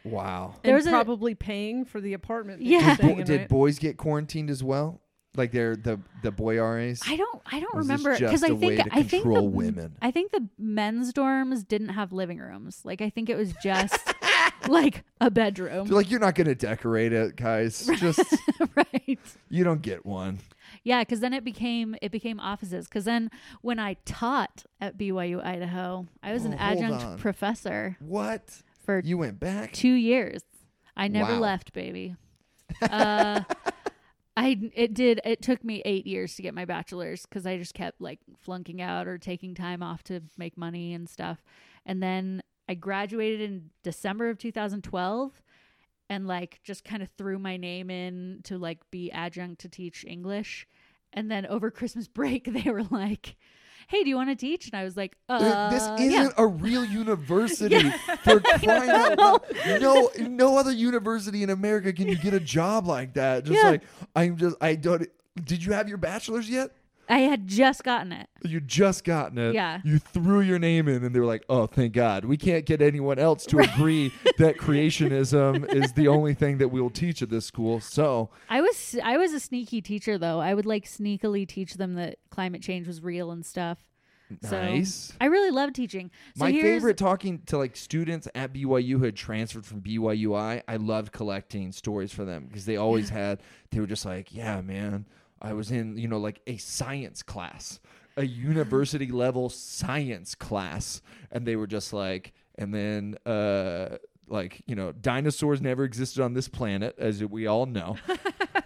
wow there and was a- probably paying for the apartment. Yeah. did, bo- did boys get quarantined as well like they're the the boy RAs I don't I don't Or is this remember cuz I think I think the, women? I think the men's dorms didn't have living rooms. Like I think it was just like a bedroom. They're like you're not gonna decorate it guys just right. you don't get one Yeah, cuz then it became it became offices cuz then when I taught at BYU Idaho, I was an Oh, hold adjunct professor what for you went back two years. I never Wow. left, baby. Uh, I it did it took me eight years to get my bachelor's because I just kept like flunking out or taking time off to make money and stuff, and then I graduated in December of 2012, and like just kind of threw my name in to like be adjunct to teach English, and then over Christmas break they were like. Hey, do you want to teach? And I was like, uh, this isn't a real university for crying out loud. No, no other university in America can you get a job like that. Just Yeah. like I'm just I don't. Did you have your bachelor's yet? I had just gotten it. You just gotten it. Yeah. You threw your name in, and they were like, "Oh, thank God, we can't get anyone else to agree that creationism is the only thing that we'll teach at this school." So I was I was a sneaky teacher though. I would like sneakily teach them that climate change was real and stuff. So, nice. I really love teaching. So My favorite talking to like students at BYU who had transferred from BYUI. I loved collecting stories for them because they always had. They were just like, "Yeah, man, I was in you know like a science class, a university level science class," and they were just like, and then uh like you know dinosaurs never existed on this planet as we all know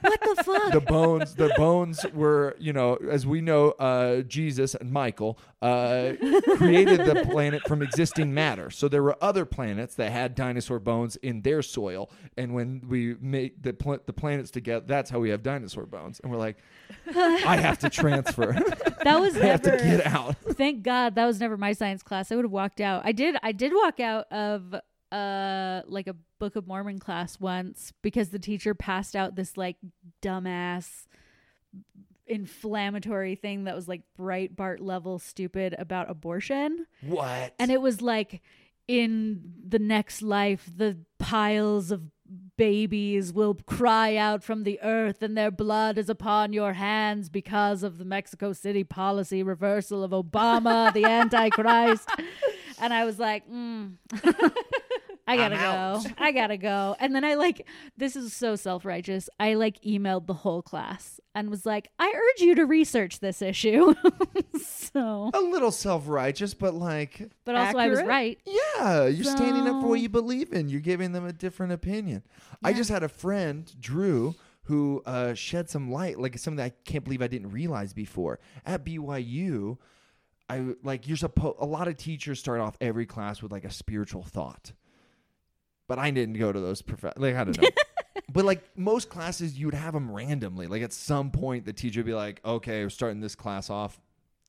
What the fuck? the bones the bones were you know as we know uh, jesus and michael uh, created the planet from existing matter so there were other planets that had dinosaur bones in their soil and when we make the, pl- the planets together that's how we have dinosaur bones and we're like i have to transfer that was i have to get out Thank God that was never my science class. I would have walked out. I did. I did walk out of uh like a Book of Mormon class once because the teacher passed out this like dumbass inflammatory thing that was like Breitbart level stupid about abortion. What? And it was like in the next life, the piles of babies will cry out from the earth and their blood is upon your hands because of the Mexico City policy reversal of Obama, the Antichrist. And I was like, mm. I gotta go. I gotta go. And then I like, this is so self righteous. I like emailed the whole class and was like, I urge you to research this issue. so, a little self-righteous, but like, but also I was right. yeah, you're standing up for what you believe in. You're giving them a different opinion. I just had a friend, Drew, who uh, shed some light, like something I can't believe I didn't realize before. At BYU, I like you're supposed. A lot of teachers start off every class with like a spiritual thought, but I didn't go to those. Prof- like I don't know. But like most classes, you would have them randomly. Like at some point, the teacher would be like, "Okay, we're starting this class off."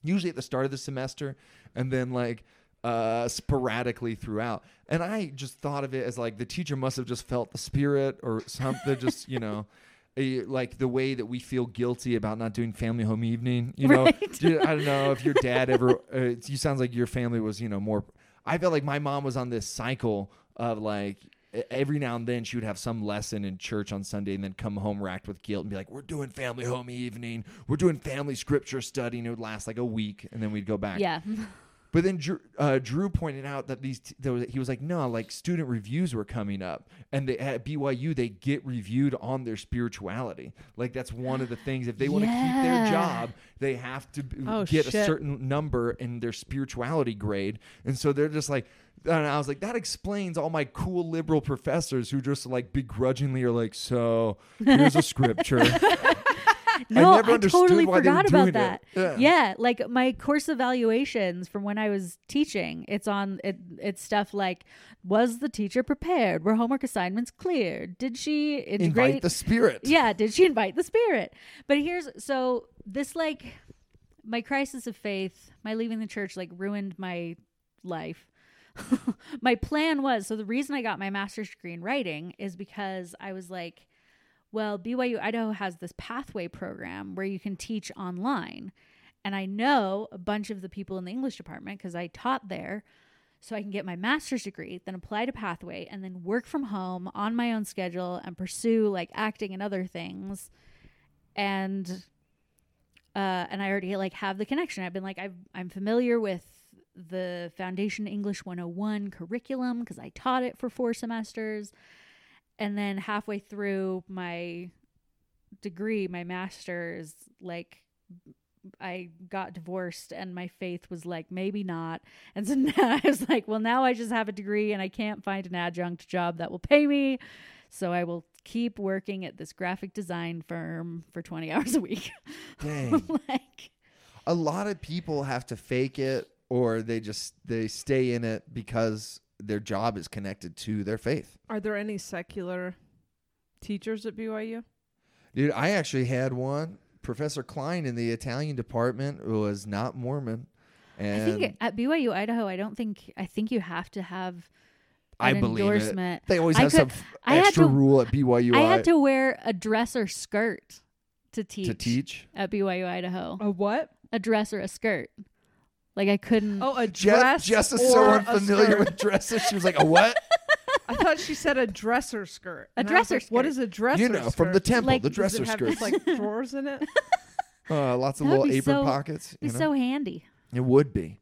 Usually at the start of the semester, and then like uh sporadically throughout. And I just thought of it as like the teacher must have just felt the spirit or something. just you know. a- Like the way that we feel guilty about not doing family home evening, you know. Right. I don't know if your dad ever. Uh, you sounds like your family was, you know, more. I felt like my mom was on this cycle of like every now and then she would have some lesson in church on Sunday and then come home racked with guilt and be like, "We're doing family home evening. We're doing family scripture study." And it would last like a week, and then we'd go back. Yeah. But then Drew, uh, Drew pointed out that these t- was, he was like, no, like student reviews were coming up, and they, at BYU they get reviewed on their spirituality. Like that's one of the things. If they want to keep their job, they have to Oh, get a certain number in their spirituality grade, and so they're just like. And I was like, that explains all my cool liberal professors who just like begrudgingly are like, so here's a scripture. No, I, never understood totally forgot about that. it. Yeah. like my course evaluations from when I was teaching, it's on it. It's stuff like, was the teacher prepared? Were homework assignments clear? Did she integrate? Invite the spirit. yeah, did she invite the spirit? But here's so this like my crisis of faith, my leaving the church like ruined my life. my plan was so the reason I got my master's degree in writing is because I was like, well, BYU Idaho has this pathway program where you can teach online. And I know a bunch of the people in the English department because I taught there. So I can get my master's degree, then apply to Pathway, and then work from home on my own schedule and pursue like acting and other things. And uh, and I already like have the connection. I've been like I've, I'm familiar with the Foundation English 101 curriculum because I taught it for four semesters. And then halfway through my degree, my master's, like I got divorced and my faith was like, maybe not. And so now I was like, well, now I just have a degree and I can't find an adjunct job that will pay me. So I will keep working at this graphic design firm for 20 hours a week. Dang. like, a lot of people have to fake it or they just they stay in it because their job is connected to their faith. Are there any secular teachers at BYU? Dude, I actually had one. Professor Klein in the Italian department was not Mormon. And I think at BYU Idaho, I don't think, I think you have to have I an believe endorsement. it. They always I have could- some f- I had extra to- rule at BYU I had to wear a dress or skirt to teach, to teach. at BYU Idaho. A what? A dress or a skirt. Like I couldn't. Oh, a Je- dress. Jess is so unfamiliar with dresses. She was like, "A what?" I thought she said a dresser skirt. A And I was dresser like, What skirt. is a dresser? you know, from the temple, Like, the does Does dresser it have skirts. just like drawers in it? uh, lots of That would little be apron so- pockets. be You know? so handy. It would be.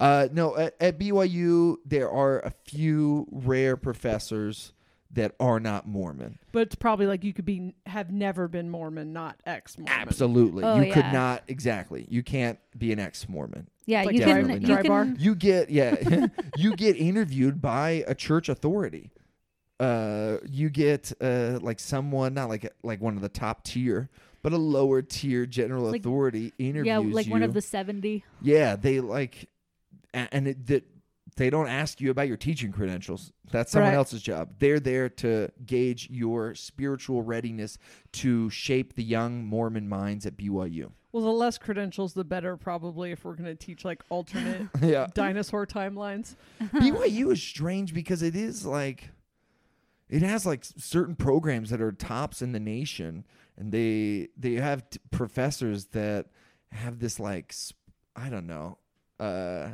Uh, no, at, at BYU, there are a few rare professors that are not Mormon. But it's probably like you could be have never been Mormon, not ex Mormon. Absolutely. Oh, you could not, exactly. You can't be an ex Mormon. Yeah, Like you can. dry You bar? can. You get, yeah, you get interviewed by a church authority. Uh, you get uh, like someone, not like like one of the top tier, but a lower tier general Like- authority interviews Yeah, like one of the seventy. Yeah, they like, and it, that they don't ask you about your teaching credentials. That's someone Right. else's job. They're there to gauge your spiritual readiness to shape the young Mormon minds at BYU. Well, the less credentials, the better, probably, if we're going to teach like alternate yeah, dinosaur timelines. BYU is strange because it is like, it has like certain programs that are tops in the nation, and they they have t- professors that have this like sp- I don't know. Uh,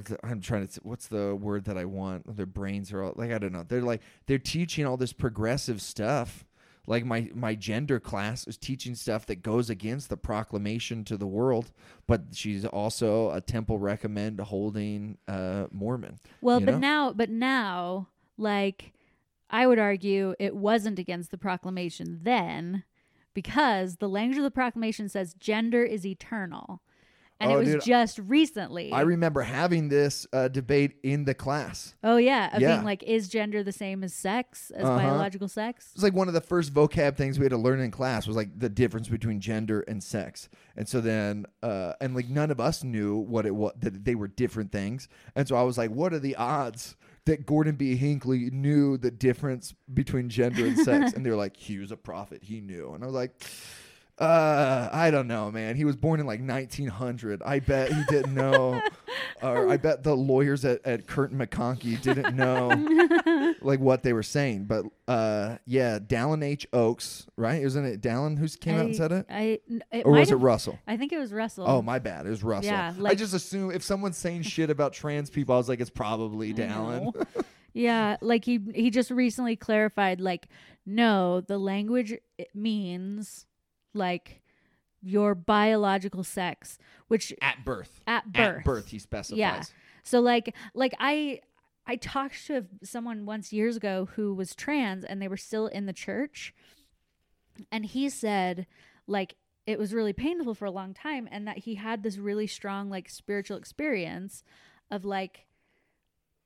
the- I'm trying to. What's the word that I want? Their brains are all like I don't know. They're like they're teaching all this progressive stuff. Like my my gender class is teaching stuff that goes against the proclamation to the world, but she's also a temple recommend holding uh, Mormon. Well, but know? now, but now, like, I would argue it wasn't against the proclamation then, because the language of the proclamation says gender is eternal, and Oh, it was dude, just recently. I remember having this uh, debate in the class. oh yeah, of Yeah. being like, is gender the same as sex, as Uh-huh. biological sex? It was like one of the first vocab things we had to learn in class was like the difference between gender and sex. And so then, uh, and like none of us knew what it was that they were different things. And so I was like, what are the odds that Gordon B. Hinckley knew the difference between gender and sex? and they were like, he was a prophet, he knew. And I was like. Uh, I don't know, man. He was born in like 1900. I bet he didn't know, or I bet the lawyers at, at Kirton McConkie didn't know like what they were saying. But uh, yeah, Dallin H. Oaks, right? Isn't it Dallin who came out and said it, I, it or was it Russell? I think it was Russell. Oh, my bad. It was Russell. Yeah, I just assume if someone's saying shit about trans people, I was like, it's probably Dallin. yeah, like he he just recently clarified like no, the language it means like your biological sex, which At birth. at birth. At birth, he specifies. Yeah. So like like I I talked to someone once years ago who was trans and they were still in the church and he said like it was really painful for a long time and that he had this really strong like spiritual experience of like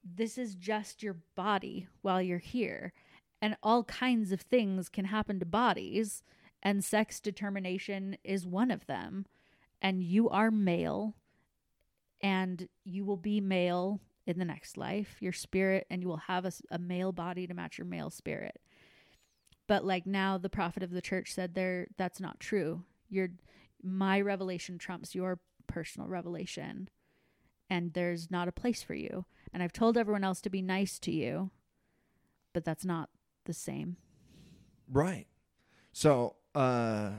this is just your body while you're here and all kinds of things can happen to bodies and sex determination is one of them and you are male and you will be male in the next life, your spirit, and you will have a male body to match your male spirit. But like now, the prophet of the church said there that's not true. Your my revelation trumps your personal revelation, and there's not a place for you. And I've told everyone else to be nice to you, but that's not the same. Right. So, uh,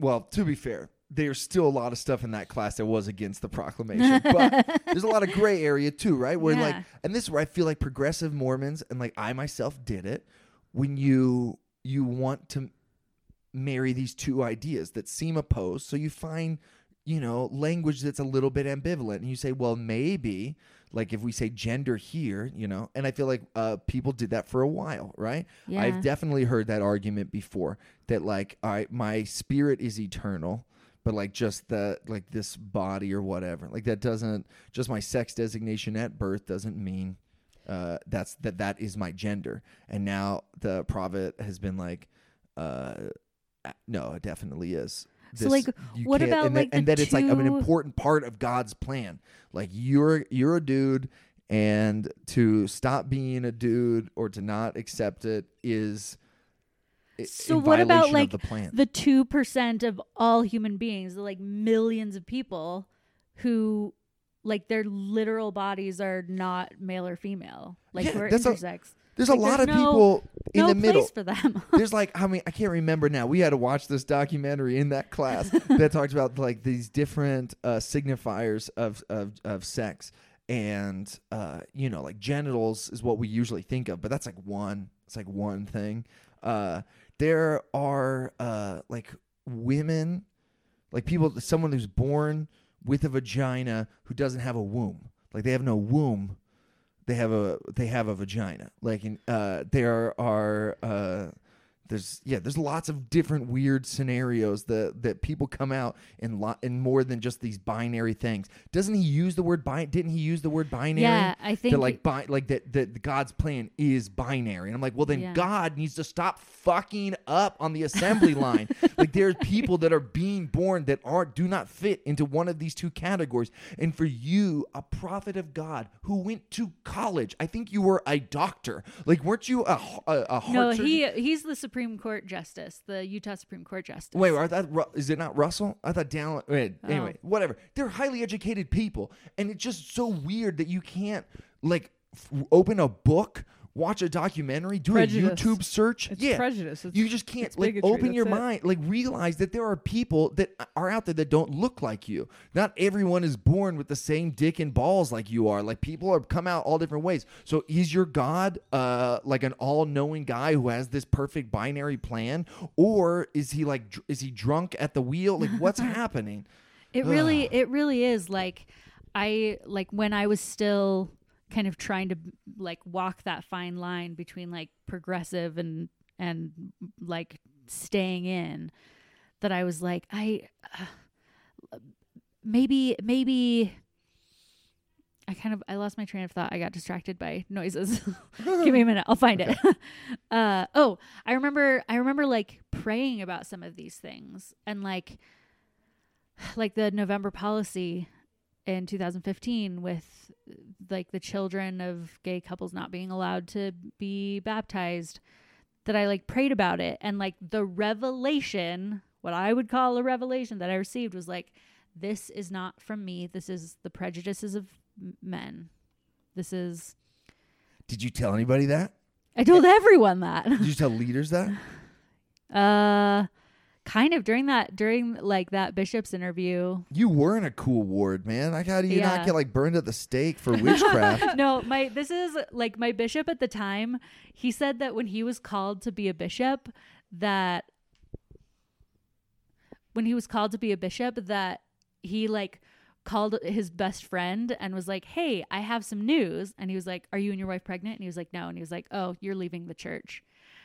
well, to be fair, there's still a lot of stuff in that class that was against the proclamation, but there's a lot of gray area too, right? Where like, and this is where I feel like progressive Mormons and like I myself did it when you you want to marry these two ideas that seem opposed, so you find you know language that's a little bit ambivalent, and you say, well, maybe like if we say gender here, you know, and I feel like uh, people did that for a while, right? Yeah. I've definitely heard that argument before that like I my spirit is eternal, but like just the like this body or whatever. Like that doesn't just my sex designation at birth doesn't mean uh that's that that is my gender. And now the prophet has been like uh no, it definitely is. So, like, what about, and that, like, the and that it's like an important part of God's plan. Like you're you're a dude and to stop being a dude or to not accept it is So what about like the plan. the two percent of all human beings, like millions of people who like their literal bodies are not male or female, like Yeah, who are that's a- intersex. There's like, a lot there's of no- people in no the place middle. for them. There's like I mean I can't remember now. We had to watch this documentary in that class that talked about like these different uh, signifiers of, of of sex and uh, you know like genitals is what we usually think of, but that's like one. It's like one thing. Uh, there are uh, like women, like people, someone who's born with a vagina who doesn't have a womb. Like they have no womb they have a they have a vagina. Like uh there are uh there's yeah there's lots of different weird scenarios that that people come out in lot in more than just these binary things. Doesn't he use the word bi didn't he use the word binary? Yeah, I think that like bi- like that that God's plan is binary. And I'm like well then Yeah. God needs to stop fucking up on the assembly line. Like there's people that are being born that aren't do not fit into one of these two categories. And for you a prophet of God who went to college I think you were a doctor. Like weren't you a heart no, surgeon? he he's the Supreme Court justice, the Utah Supreme Court justice. Wait, I thought Ru- is it not Russell? I thought down. Wait, Oh. anyway, whatever. They're highly educated people, and it's just so weird that you can't like f- open a book watch a documentary, do Prejudice. a YouTube search. It's yeah, prejudice. It's, you just can't like bigotry, open your it. mind, like realize that there are people that are out there that don't look like you. Not everyone is born with the same dick and balls like you are. Like people are come out all different ways. So is your God uh like an all-knowing guy who has this perfect binary plan or is he like dr- is he drunk at the wheel? Like what's happening? It really, it really is like I like when I was still kind of trying to like walk that fine line between like progressive and and like staying in that I was like I uh, maybe maybe I kind of I lost my train of thought. I got distracted by noises. Give me a minute. I'll find it. uh oh, I remember I remember like praying about some of these things and like like the November policy in 2015 with like the children of gay couples not being allowed to be baptized that I like prayed about it and like the revelation what I would call a revelation that I received was like this is not from me this is the prejudices of men this is Did you tell anybody that? I told everyone that Did you tell leaders that? uh kind of during that during like that bishop's interview You were in a cool ward, man. Like how do you Yeah. not get like burned at the stake for witchcraft? no, my this is like my bishop at the time. He said that when he was called to be a bishop, that when he was called to be a bishop, that he like called his best friend and was like, "Hey, I have some news." And he was like, "Are you and your wife pregnant?" And he was like, "No." And he was like, "Oh, you're leaving the church."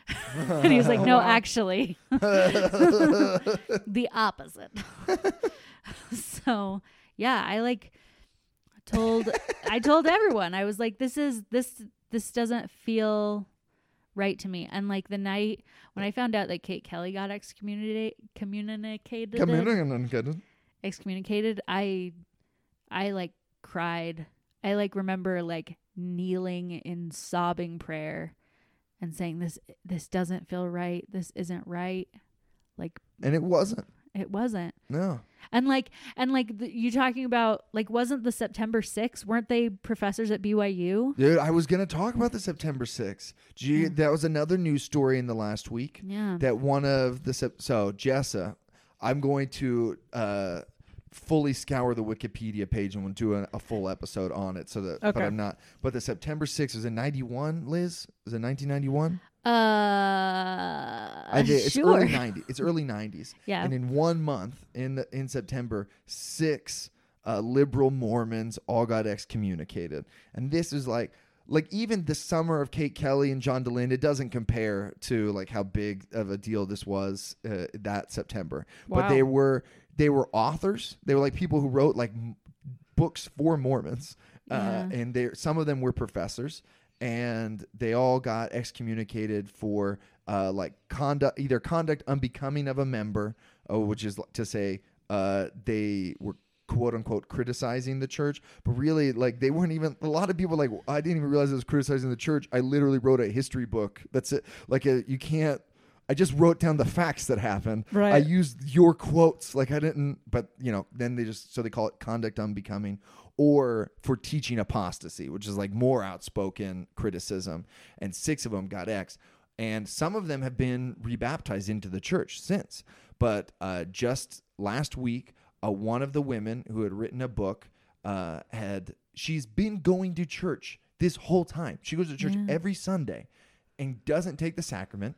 and he was like, "No, actually, the opposite." so yeah, I like told I told everyone I was like, "This is this this doesn't feel right to me." And like the night when I found out that Kate Kelly got excommunicated, communicated, Communicated. excommunicated, I I like cried. I like remember like kneeling in sobbing prayer and saying this this doesn't feel right. This isn't right. Like And it wasn't. it wasn't. No. And like and like the, you talking about like wasn't the September 6th weren't they professors at BYU? Dude, I was gonna talk about the September 6th. Did you, that was another news story in the last week. Yeah. That one of the so Jessa, I'm going to uh, fully scour the Wikipedia page and we'll do a, a full episode on it. So that, but I'm not. But the September 6th was in '91. Liz, was it 1991? Uh I think it's sure. early 90s. It's early 90s. Yeah. And in one month in the, in September, six uh, liberal Mormons all got excommunicated. And this is like like even the summer of Kate Kelly and John Dehlin, it doesn't compare to like how big of a deal this was uh, that September. But they were they were authors. They were like people who wrote like m- books for Mormons, uh, Yeah. and they some of them were professors, and they all got excommunicated for uh, like conduct, either conduct unbecoming of a member, uh, which is to say uh, they were quote unquote criticizing the church, but really like they weren't even. A lot of people like I didn't even realize I was criticizing the church. I literally wrote a history book. That's it. Like a, you can't. I just wrote down the facts that happened. Right. I used your quotes. Like I didn't, but you know, then they just so they call it conduct unbecoming, or for teaching apostasy, which is like more outspoken criticism. And six of them got X, and some of them have been rebaptized into the church since. But uh, just last week, uh, one of the women who had written a book uh, had she's been going to church this whole time. She goes to church every Sunday, and doesn't take the sacrament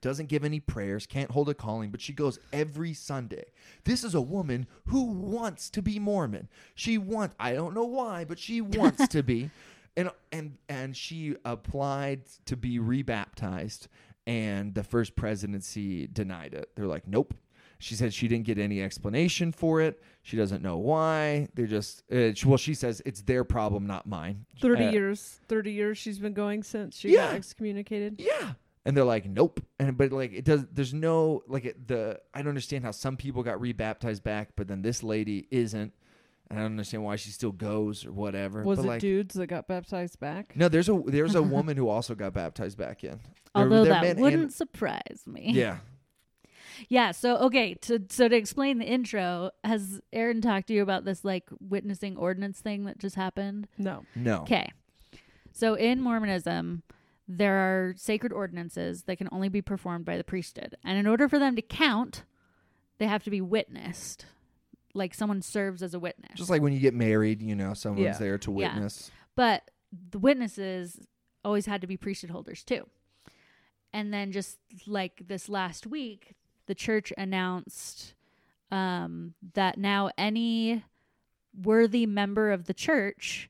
doesn't give any prayers, can't hold a calling, but she goes every Sunday. This is a woman who wants to be Mormon. She wants I don't know why, but she wants to be. And and and she applied to be rebaptized and the first presidency denied it. They're like, "Nope." She said she didn't get any explanation for it. She doesn't know why. They're just uh, she- well, she says it's their problem, not mine. 30 Uh, years 30 years she's been going since she Yeah. got excommunicated Yeah. And they're like, nope. And but like it does. There's no like it, the. I don't understand how some people got rebaptized back, but then this lady isn't. And I don't understand why she still goes or whatever. was but it like, dudes that got baptized back No, there's a there's a woman who also got baptized back in. There- Although there that been- and- wouldn't surprise me. yeah. Yeah, so okay, to so to explain the intro, has Aaron talked to you about this like witnessing ordinance thing that just happened? no No. Okay. So in Mormonism, there are sacred ordinances that can only be performed by the priesthood. And in order for them to count, they have to be witnessed. Like someone serves as a witness. Just like when you get married, you know, someone's Yeah. there to Yeah. witness. but the witnesses always had to be priesthood holders too. And then just like this last week, the church announced um, that now any worthy member of the church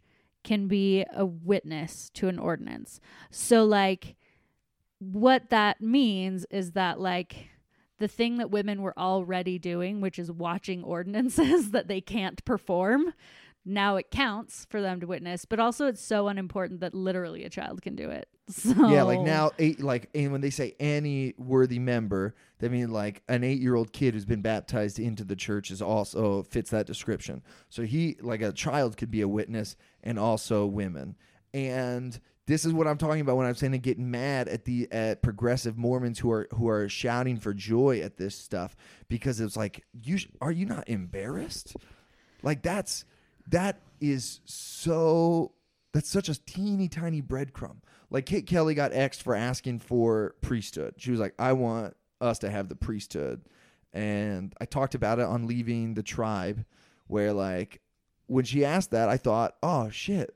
can be a witness to an ordinance. So, like, what that means is that, like, the thing that women were already doing, which is watching ordinances that they can't perform, now it counts for them to witness. But also, it's so unimportant that literally a child can do it. So Yeah, like now, eight, like, and when they say any worthy member, they mean like an eight-year-old kid who's been baptized into the church is also fits that description. So he, like, a child could be a witness, and also women. And this is what I'm talking about when I'm saying I'm getting mad at the at progressive Mormons who are who are shouting for joy at this stuff because it's like, you sh- are you not embarrassed? Like that's that is so that's such a teeny tiny breadcrumb. Like Kate Kelly got X'd for asking for priesthood. She was like, I want us to have the priesthood. And I talked about it on leaving the tribe, where like when she asked that, I thought, oh shit,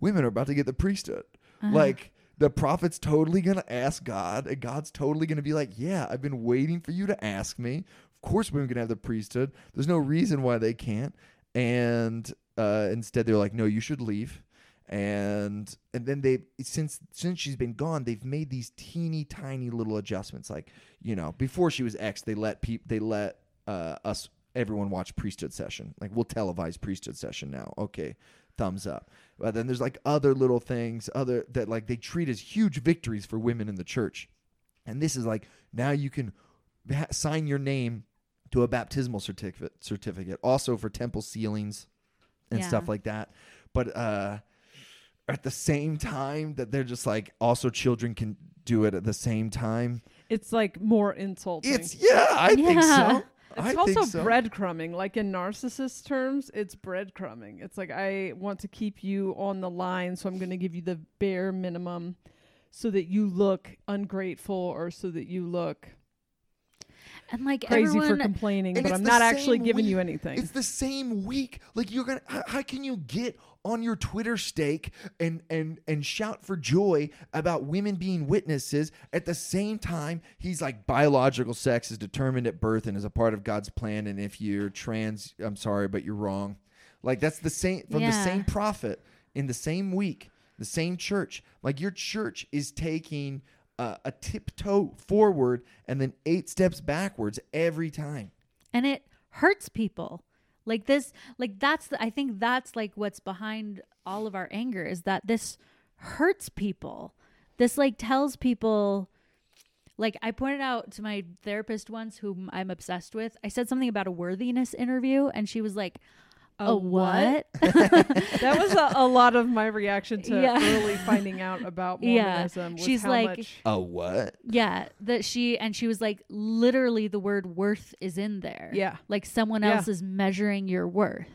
women are about to get the priesthood. Like the prophet's totally gonna ask God, and God's totally gonna be like, Yeah, I've been waiting for you to ask me. Of course women can have the priesthood. There's no reason why they can't. And uh, instead they're like, No, you should leave. And and then they since since she's been gone, they've made these teeny tiny little adjustments. Like, you know, before she was ex, they let peop they let uh, us everyone watch priesthood session. Like we'll televise priesthood session now. Okay, thumbs up. But then there's like other little things, other that like they treat as huge victories for women in the church. And this is like now you can ha- sign your name to a baptismal certificate certificate, also for temple sealings and Yeah. stuff like that. But uh at the same time that they're just like also children can do it at the same time. It's like more insulting. It's yeah, I think so. It's I also so. breadcrumbing. Like in narcissist terms, it's breadcrumbing. It's like I want to keep you on the line, so I'm going to give you the bare minimum so that you look ungrateful or so that you look and like crazy everyone, for complaining, but I'm not actually same giving week. you anything. It's the same week. Like you're gonna. How, how can you get on your Twitter stake and and and shout for joy about women being witnesses at the same time he's like biological sex is determined at birth and is a part of God's plan. And if you're trans, I'm sorry, but you're wrong. Like that's the same from the same prophet in the same week, the same church. Like your church is taking. Uh, a tiptoe forward and then eight steps backwards every time. and it hurts people like this like that's the, i think that's like what's behind all of our anger is that this hurts people. This like tells people like i pointed out to my therapist once whom i'm obsessed with. I said something about a worthiness interview and she was like A a what?" what that was a, a lot of my reaction to Yeah. early finding out about Yeah. Mormonism. was She's how like- much- A what? yeah that she and she was like literally the word worth is in there Yeah. like someone Yeah. else is measuring your worth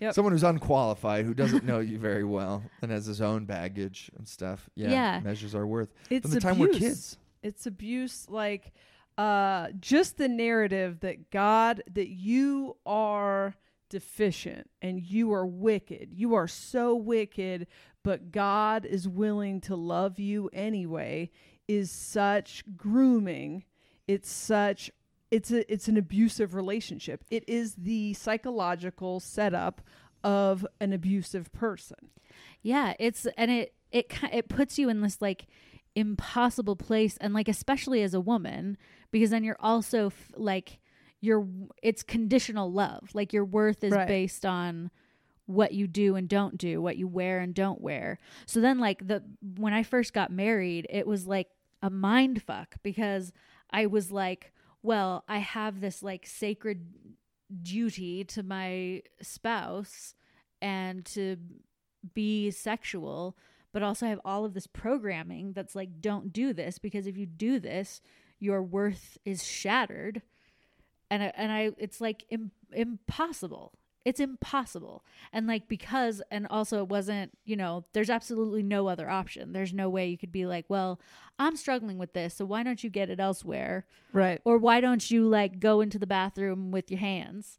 Yep. Someone who's unqualified, who doesn't know you very well, and has his own baggage and stuff. Yeah, Yeah. measures our worth. it's From the time abuse. we're kids. It's abuse, like uh, just the narrative that God, that you are deficient and you are wicked. You are so wicked, but God is willing to love you anyway. Is such grooming. It's such. It's a. It's an abusive relationship. It is the psychological setup of an abusive person. Yeah, it's and it it it puts you in this like impossible place and like especially as a woman because then you're also f- like your it's conditional love. Like your worth is Right. based on what you do and don't do, what you wear and don't wear. So then like the when I first got married, it was like a mind fuck because I was like, well, I have this like sacred duty to my spouse and to be sexual, but also I have all of this programming that's like, don't do this because if you do this, your worth is shattered. And I, and I, it's like Im- impossible. it's impossible. And like because and also it wasn't, you know, there's absolutely no other option. There's no way you could be like, well, I'm struggling with this, so why don't you get it elsewhere? Right. Or why don't you like go into the bathroom with your hands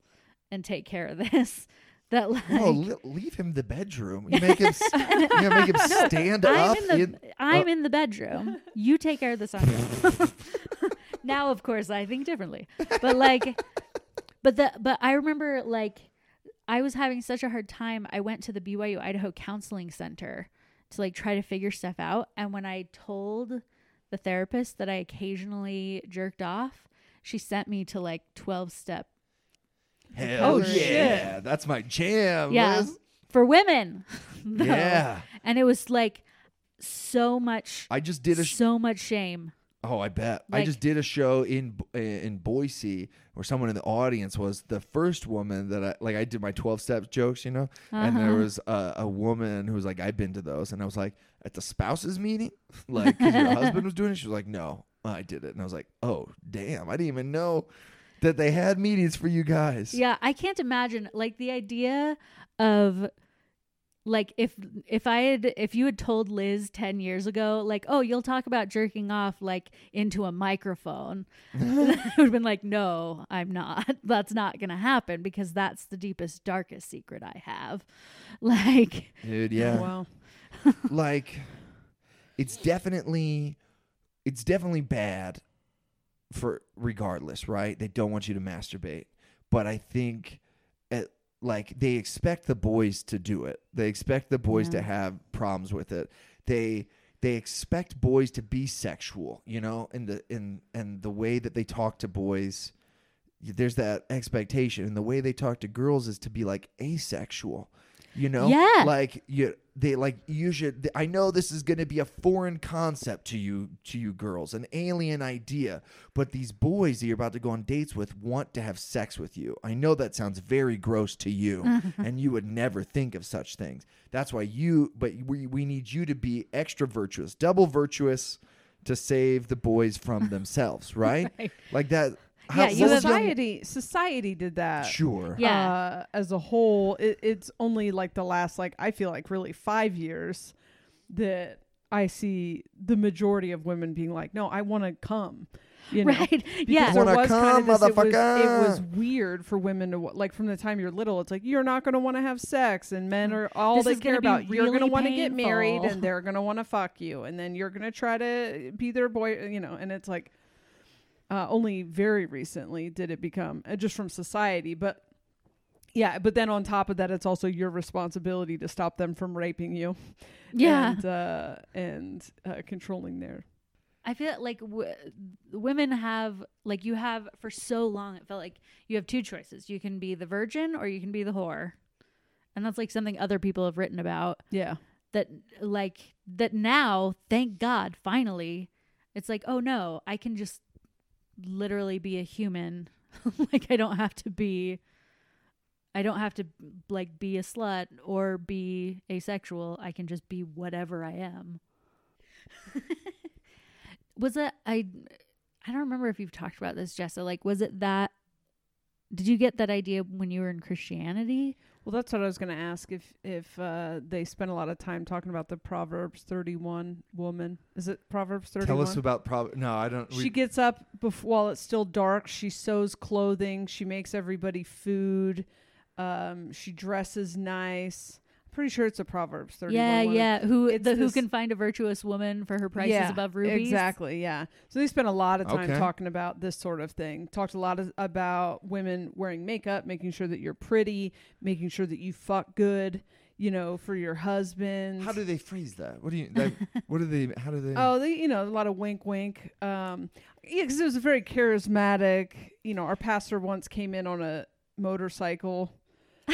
and take care of this? That like Well, le- leave him the bedroom. You make him, s- you know, make him stand I'm up. in the in- I'm uh, in the bedroom. You take care of the sunroom. now, of course, I think differently. But like, but the but I remember like I was having such a hard time. I went to the BYU Idaho Counseling Center to like try to figure stuff out. And when I told the therapist that I occasionally jerked off, she sent me to like twelve step. Hell Oh, yeah, shit. that's my jam. Yeah, Liz. for women. Yeah. and it was like so much, I just did a sh- so much shame. Oh, I bet. I just did a show in in Boise where someone in the audience was the first woman that I like. I did my twelve step jokes, you know, and there Uh-huh. was a, a woman who was like, "I've been to those," and I was like, "At the spouses meeting, like your husband was doing it." She was like, "No, I did it," and I was like, "Oh, damn! I didn't even know that they had meetings for you guys." Yeah, I can't imagine like the idea of like if if I had if you had told Liz 10 years ago like oh you'll talk about jerking off like into a microphone I would have been like no I'm not that's not going to happen because that's the deepest darkest secret I have like dude. Yeah. Wow. like it's definitely it's definitely bad for regardless right they don't want you to masturbate but i think at, like they expect the boys to do it. They expect the boys to have problems with it. They they expect boys to be sexual you know in the in and the way that they talk to boys. There's that expectation. And the way they talk to girls is to be like asexual you know Yeah. like you they like you should i know this is going to be a foreign concept to you to you girls an alien idea but these boys that you're about to go on dates with want to have sex with you i know that sounds very gross to you and you would never think of such things that's why you but we, we need you to be extra virtuous double virtuous to save the boys from themselves right, Right. like that Yeah, you what was Society society did that. sure Yeah. Uh, as a whole, it, it's only like the last like I feel like really five years that I see the majority of women being like, "No, I want to come." You know? right Because yeah there Wanna kind come, of this, it was, it was weird for women to like from the time you're little. It's like you're not going to want to have sex, and men are all This they care gonna be about. You're going to want to get married, and they're going to want to fuck you, and then you're going to try to be their boy. You know, and it's like uh, only very recently did it become uh, just from society, but. Yeah, but then on top of that, it's also your responsibility to stop them from raping you. yeah and, uh, and uh, controlling their I feel like w- women have like you have for so long. It felt like you have two choices: you can be the virgin or you can be the whore, and that's like something other people have written about. yeah. That like that now, thank God, finally, it's like oh no, I can just literally be a human. like I don't have to be. I don't have to like be a slut or be asexual. I can just be whatever I am. was it I I don't remember if you've talked about this, Jessa. Like was it that did you get that idea when you were in Christianity? Well, that's what I was going to ask if if uh, they spent a lot of time talking about the Proverbs 31 woman. Is it Proverbs 31? tell us about Proverbs. no i don't She gets up bef- while it's still dark. She sews clothing. She makes everybody food. Um, she dresses nice. I'm pretty sure it's a Proverbs 31. yeah, woman. yeah. Who It's the who can find a virtuous woman for her prices Yeah, above rubies? Exactly, yeah. So they spent a lot of time Okay. talking about this sort of thing. Talked a lot of, about women wearing makeup, making sure that you're pretty, making sure that you fuck good, you know, for your husband. how do they phrase that what do you that, what do they how do they Oh, they, you know, a lot of wink, wink. Um, yeah, because it was a very charismatic. You know, our pastor once came in on a motorcycle.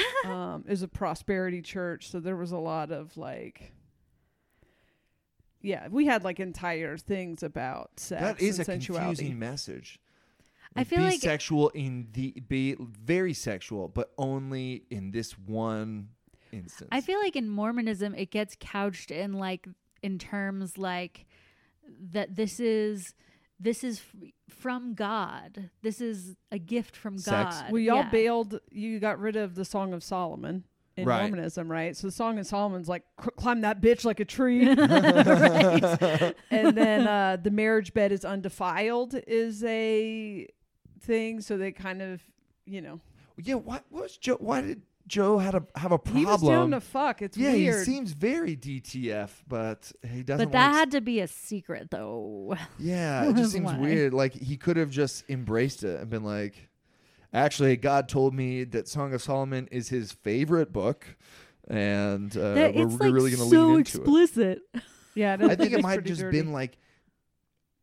um, it was a prosperity church, so there was a lot of like. Yeah, we had like entire things about sex That is and a sensuality. confusing message. I feel be like- sexual in the be very sexual, but only in this one instance. I feel like in Mormonism it gets couched in like in terms like that this is this is f- from God. This is a gift from Sex. God. Well, y'all Yeah. bailed. You got rid of the Song of Solomon in Right. Mormonism, right? So the Song of Solomon's like "C- climb that bitch like a tree, and then uh, the marriage bed is undefiled is a thing. So they kind of, you know, Yeah, why what was Joe? Why did Joe had a have a problem? he was down to fuck. It's yeah, weird. he seems very DTF, but he doesn't. But that wanna had to be a secret, though. Yeah, it just seems Why? weird. Like he could have just embraced it and been like, "Actually, God told me that Song of Solomon is His favorite book, and uh, That- we're, we're like really going to so lean into it." explicit. yeah, I think it might have just dirty. been like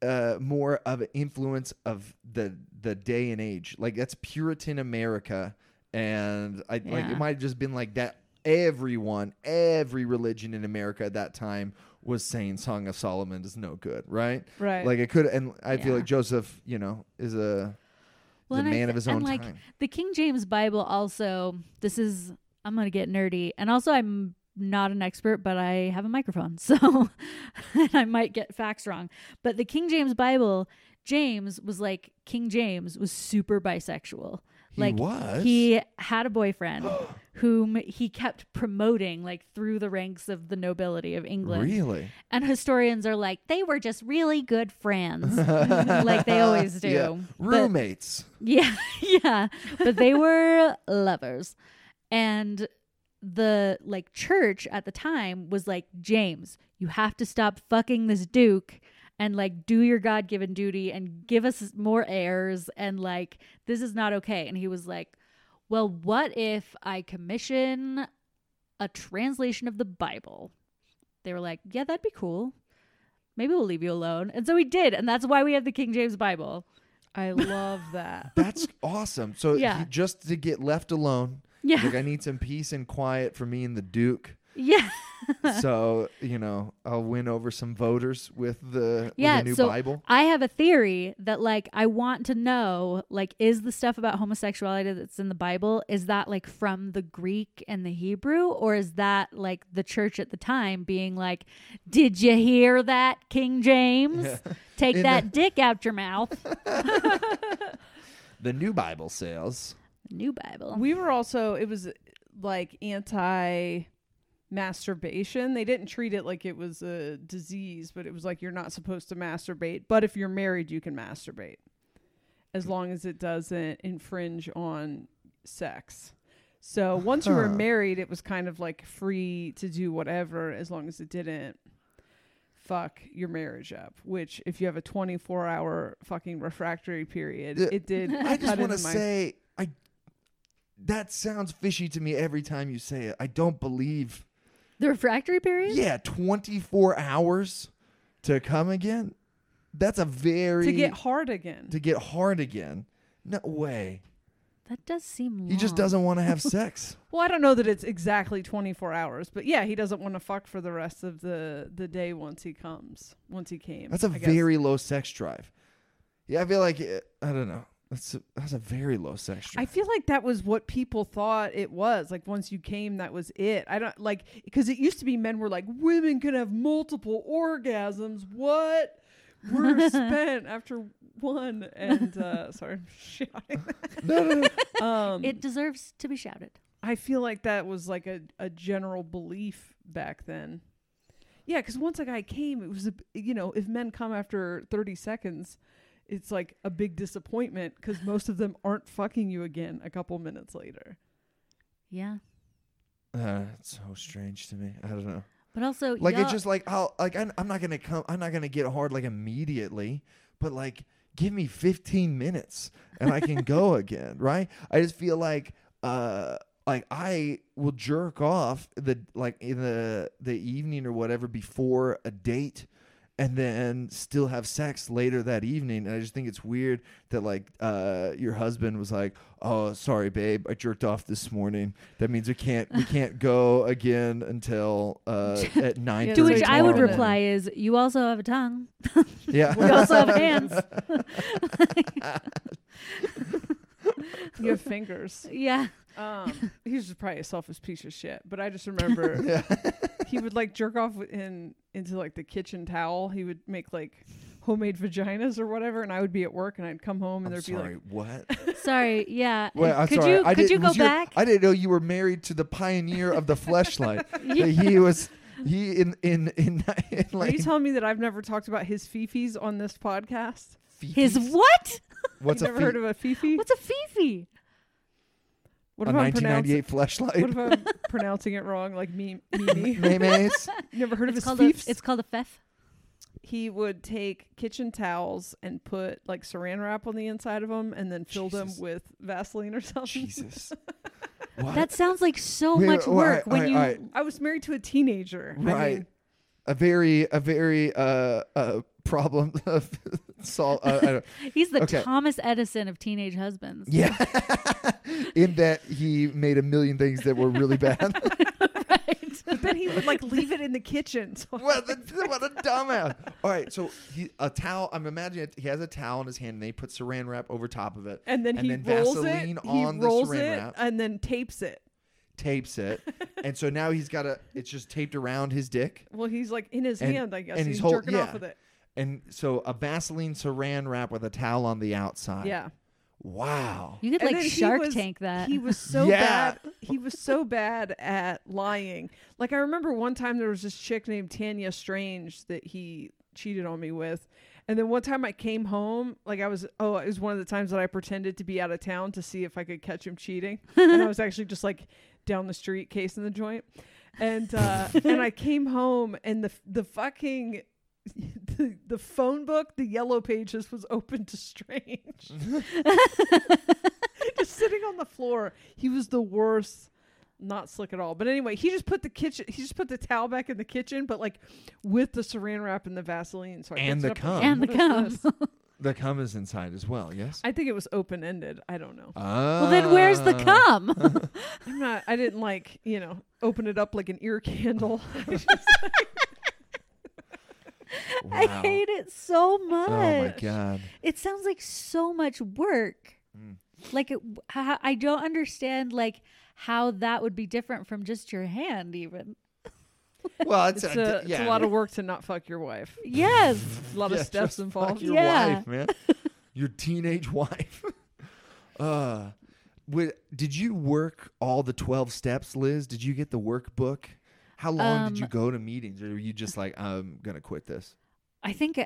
uh, more of an influence of the the day and age. Like that's Puritan America, and I like it might have just been like that. Everyone, every religion in America at that time was saying Song of Solomon is no good, right? right. Like it could, and I feel like Joseph, you know, is a Well, is a and I man thi- of his and, own like, time. The King James Bible also, this is, I'm going to get nerdy. And also, I'm not an expert, but I have a microphone. So and I might get facts wrong. But the King James Bible, James was like, King James was super bisexual. He like was? he had a boyfriend whom he kept promoting like through the ranks of the nobility of England. Really? And historians are like, they were just really good friends, like they always do. Yeah. But- Roommates. yeah, yeah. But they were lovers. And the like church at the time was like, James, you have to stop fucking this duke and like do your God given duty and give us more heirs and like this is not okay. And he was like, Well, what if I commission a translation of the Bible? They were like, Yeah, that'd be cool. Maybe we'll leave you alone. And so he did, and that's why we have the King James Bible. I love that. That's awesome. So Yeah. he, just to get left alone, Yeah. like I need some peace and quiet for me and the Duke. Yeah. so you know I'll win over some voters with the yeah. with the new so Bible. I have a theory that like I want to know like is the stuff about homosexuality that's in the Bible is that like from the Greek and the Hebrew or is that like the church at the time being like did you hear that King James take In that the- dick out your mouth The new Bible says. new Bible we were also it was like anti masturbation they didn't treat it like it was a disease but it was like you're not supposed to masturbate but if you're married you can masturbate as long as it doesn't infringe on sex so once you were married it was kind of like free to do whatever as long as it didn't fuck your marriage up which if you have a 24 hour fucking refractory period Yeah, it did I just want to say I. That sounds fishy to me every time you say it. I don't believe. The refractory period Yeah, twenty four hours to come again. That's a very to get hard again to get hard again. No way. that does seem long. He just doesn't want to have sex. Well, I don't know that it's exactly 24 hours, but yeah, he doesn't want to fuck for the rest of the the day once he comes, once he came. That's a I guess. very low sex drive. Yeah, I feel like it, I don't know. That's a, that's a very low sex I feel like that was what people thought it was. Like once you came, that was it. I don't like because it used to be men were like women can have multiple orgasms. What? We're spent after one. And uh sorry, I'm shouting. no, no, no. Um, it deserves to be shouted I feel like that was like a, a general belief back then. Yeah, because once a guy came, it was a you know if men come after thirty seconds, it's like a big disappointment because most of them aren't fucking you again a couple minutes later. yeah Uh, it's so strange to me. I don't know. but also Like y'all- it's just like I'll like I'm, I'm not gonna come. I'm not gonna get hard like immediately, but like give me 15 minutes and I can go again. Right? I just feel like uh like I will jerk off the like in the the evening or whatever before a date. And then still have sex later that evening, and I just think it's weird that like uh, your husband was like, "Oh, sorry, babe, I jerked off this morning. That means we can't we can't go again until uh, at nine." Yeah, to so which I would reply is you also have a tongue Yeah. we also have hands You have fingers. yeah Um, he's just probably a selfish piece of shit. But I just remember he would like jerk off in into like the kitchen towel. He would make like homemade vaginas or whatever, and I would be at work and I'd come home and I'm there'd sorry. be what? Sorry, yeah. Well, I'm could sorry. you I could you didn't- go was your- back? I didn't know you were married to the pioneer of the fleshlight. That he was he in in in, in like, are like you telling me that I've never talked about his fifis on this podcast? His what? What's you a never fi- heard of a fifi? What's a fifi? what a if I'm pronouncing? 1998 fleshlight? What if I'm pronouncing it wrong, like me, Mimi? Mayonnaise. You never heard of It's his called a, fifs? it's called a fef. he would take kitchen towels and put like saran wrap on the inside of them, and then fill them with Vaseline or something. Jesus. What? That sounds like so Wait, much wait, work all when right, you all right. I was married to a teenager. I Right. mean, a very a very uh uh problem of sol- uh, I don't- He's the Okay. Thomas Edison of teenage husbands. yeah in that he made a million things that were really bad right. but then he would like leave it in the kitchen. So what, a, what a dumbass all right so he a towel i'm imagining it, he has a towel in his hand and they put saran wrap over top of it and then And he then rolls Vaseline it. on he the rolls saran it wrap. and then tapes it. tapes it and so now he's got a it's just taped around his dick Well, he's like in his And- hand, I guess. and he's he's hol- jerking off with it. And so a vaseline saran wrap with a towel on the outside Yeah. wow You could And like Shark was- Tank that. He was so Yeah. bad. He was so bad at lying. Like I remember one time there was this chick named Tanya Strange that he cheated on me with. And then one time I came home, like I was oh, it was one of the times that I pretended to be out of town to see if I could catch him cheating. and I was actually just like down the street casing the joint. And uh and I came home and the the fucking the, the phone book, the yellow pages was open to strange. just sitting on the floor. He was the worst. Not slick at all. But anyway, he just put the kitchen. He just put the towel back in the kitchen, but like with the Saran wrap and the Vaseline. So I And picked the cum. and the what cum. the cum is inside as well yes I think it was open ended. I don't know. well, then where's the Ah. cum? I'm not. I didn't like you know open it up like an ear candle. I Wow. hate it so much. Oh my god. It sounds like so much work. Mm. Like it, I I don't understand like how that would be different from just your hand even. Well, it's, it's, a, a, yeah. it's a lot of work to not fuck your wife. Yes. A lot Yeah, of steps just fuck involved. Your Yeah. wife, man. your teenage wife. uh, would, did you work all the twelve steps, Liz? Did you get the workbook? How long did you Um, go to meetings, or were you just like, I'm gonna quit this? I think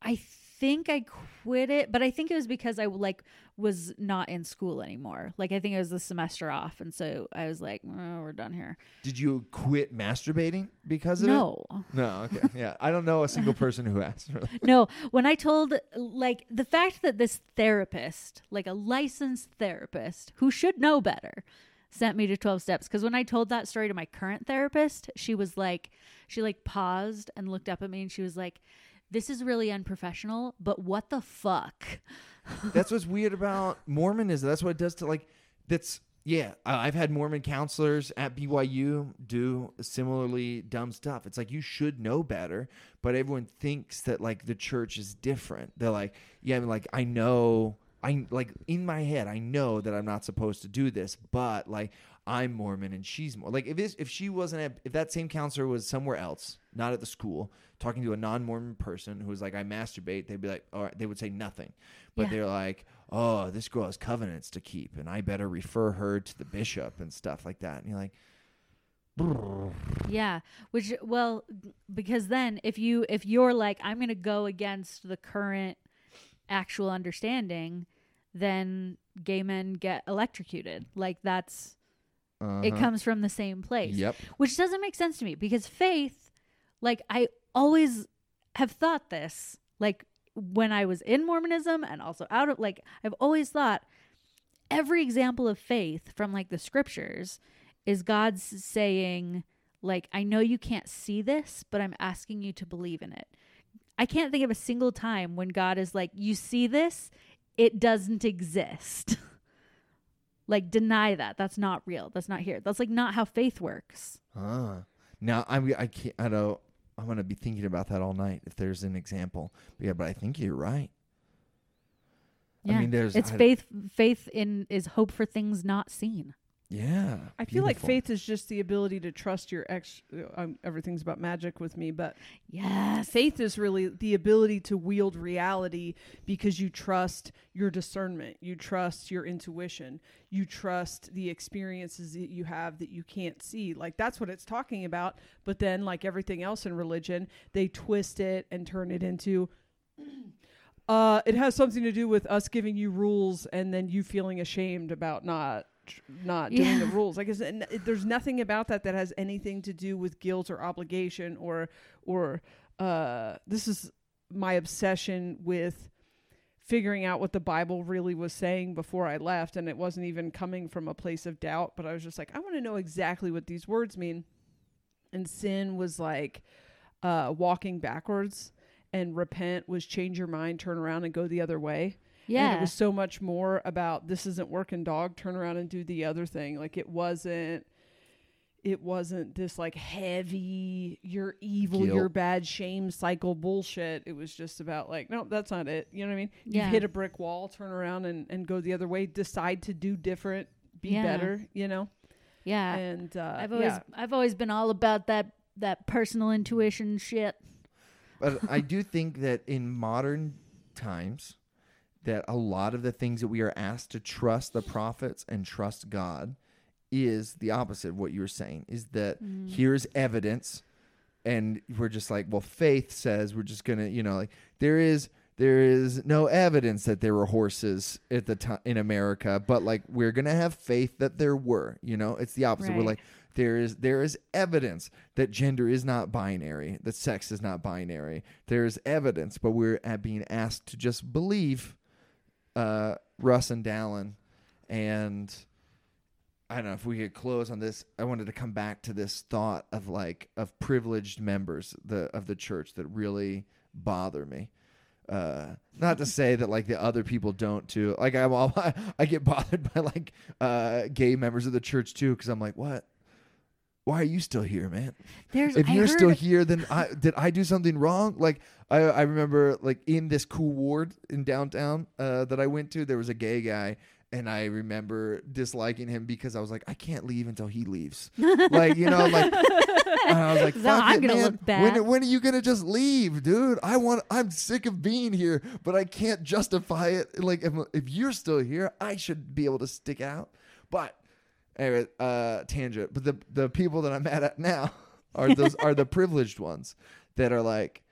I think I quit it, but I think it was because I like was not in school anymore. Like I think it was the semester off, and so I was like, oh, "We're done here." Did you quit masturbating because of No, it? No. No, okay. Yeah. I don't know a single person who has. Really. no. When I told like the fact that this therapist, like a licensed therapist who should know better, sent me to 12 steps because when I told that story to my current therapist, she was like she like paused and looked up at me and she was like, "This is really unprofessional, but what the fuck?" that's what's weird about Mormonism. That's what it does to like. That's yeah. I've had Mormon counselors at BYU do similarly dumb stuff. It's like you should know better, but everyone thinks that like the church is different. They're like, yeah, I mean, like I know. I like in my head, I know that I'm not supposed to do this, but like I'm Mormon and she's more like if this if she wasn't at, if that same counselor was somewhere else, not at the school, talking to a non-Mormon person who was like I masturbate, they'd be like, all right, they would say nothing, but Yeah. they're like, oh, this girl has covenants to keep, and I better refer her to the bishop and stuff like that. And you're like, Yeah, which well, because then if you if you're like I'm going to go against the current actual understanding, then gay men get electrocuted. Like that's it uh-huh. comes from the same place. Yep. Which doesn't make sense to me because faith, like I always have thought this, like when I was in Mormonism and also out of like I've always thought every example of faith from like the scriptures is God's saying like I know you can't see this, but I'm asking you to believe in it. I can't think of a single time when God is like, "You see this? It doesn't exist." like deny that. That's not real. That's not here. That's like not how faith works. Ah. Now I'm I can't I don't I'm gonna be thinking about that all night if there's an example. But yeah, but I think you're right. Yeah. I mean, there's it's I- faith faith in is hope for things not seen. Yeah. I feel like faith is just the ability to trust your ex. Um, everything's about magic with me, but Yes. faith is really the ability to wield reality because you trust your discernment, you trust your intuition, you trust the experiences that you have that you can't see. Like that's what it's talking about. But then, like everything else in religion, they twist it and turn it into. Uh, it has something to do with us giving you rules and then you feeling ashamed about not not doing the rules. Like, n- it- there's nothing about that that has anything to do with guilt or obligation or or uh, this is my obsession with figuring out what the Bible really was saying before I left, and it wasn't even coming from a place of doubt, but I was just like, I want to know exactly what these words mean. And sin was like uh, walking backwards, and repent was change your mind, turn around, and go the other way. And Yeah. it was so much more about this isn't working, dog. Turn around and do the other thing. Like it wasn't. It wasn't this like heavy, you're evil, Guilt. you're bad, shame cycle bullshit. It was just about like, no, that's not it. You know what I mean? You Yeah. hit a brick wall, turn around and, and go the other way. Decide to do different, be Yeah. better. You know. yeah. And uh, I've always yeah. I've always been all about that that personal intuition shit. But I do think that in modern times, that a lot of the things that we are asked to trust the prophets and trust God is the opposite of what you were saying. Is that mm-hmm. here's evidence, and we're just like, well, faith says we're just gonna, you know, like there is there is no evidence that there were horses at the time in America, but like we're gonna have faith that there were. You know, it's the opposite. We're like there is there is evidence that gender is not binary, that sex is not binary. There's evidence, but we're uh, being asked to just believe uh, Russ and Dallin, and I don't know if we could close on this. I wanted to come back to this thought of like of privileged members the of the church that really bother me. Uh, not to say that like the other people don't too. Like I'm all, I get bothered by like uh, gay members of the church too because I'm like, what? Why are you still here, man? There's if I you're heard, still here, then I did I do something wrong? Like I I remember like in this cool ward in downtown uh, that I went to, there was a gay guy, and I remember disliking him because I was like, I can't leave until he leaves. like you know, like I was like, Fuck I'm it, gonna man. look bad. When when are you gonna just leave, dude? I want I'm sick of being here, but I can't justify it. Like if, if you're still here, I should be able to stick out. But anyway, uh, tangent. But the the people that I'm mad at now are those are the privileged ones that are like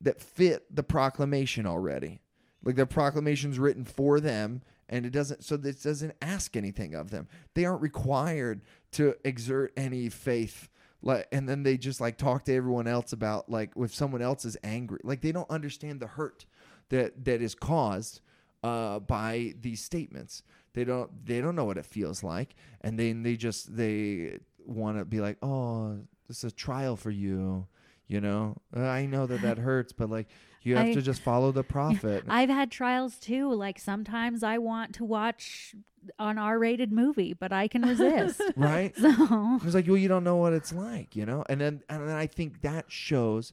that fit the proclamation already. Like the proclamation's written for them, and it doesn't. So this doesn't ask anything of them. They aren't required to exert any faith. Like, and then they just like talk to everyone else about like if someone else is angry. Like they don't understand the hurt that that is caused uh, by these statements. They don't they don't know what it feels like, and then they just they want to be like, oh, this is a trial for you. You know, Uh, I know that that hurts, but like you have I- to just follow the prophet. I've had trials too. Like sometimes I want to watch an R-rated movie, but I can resist. right? so It's like, well, you don't know what it's like, you know? And then and then I think that shows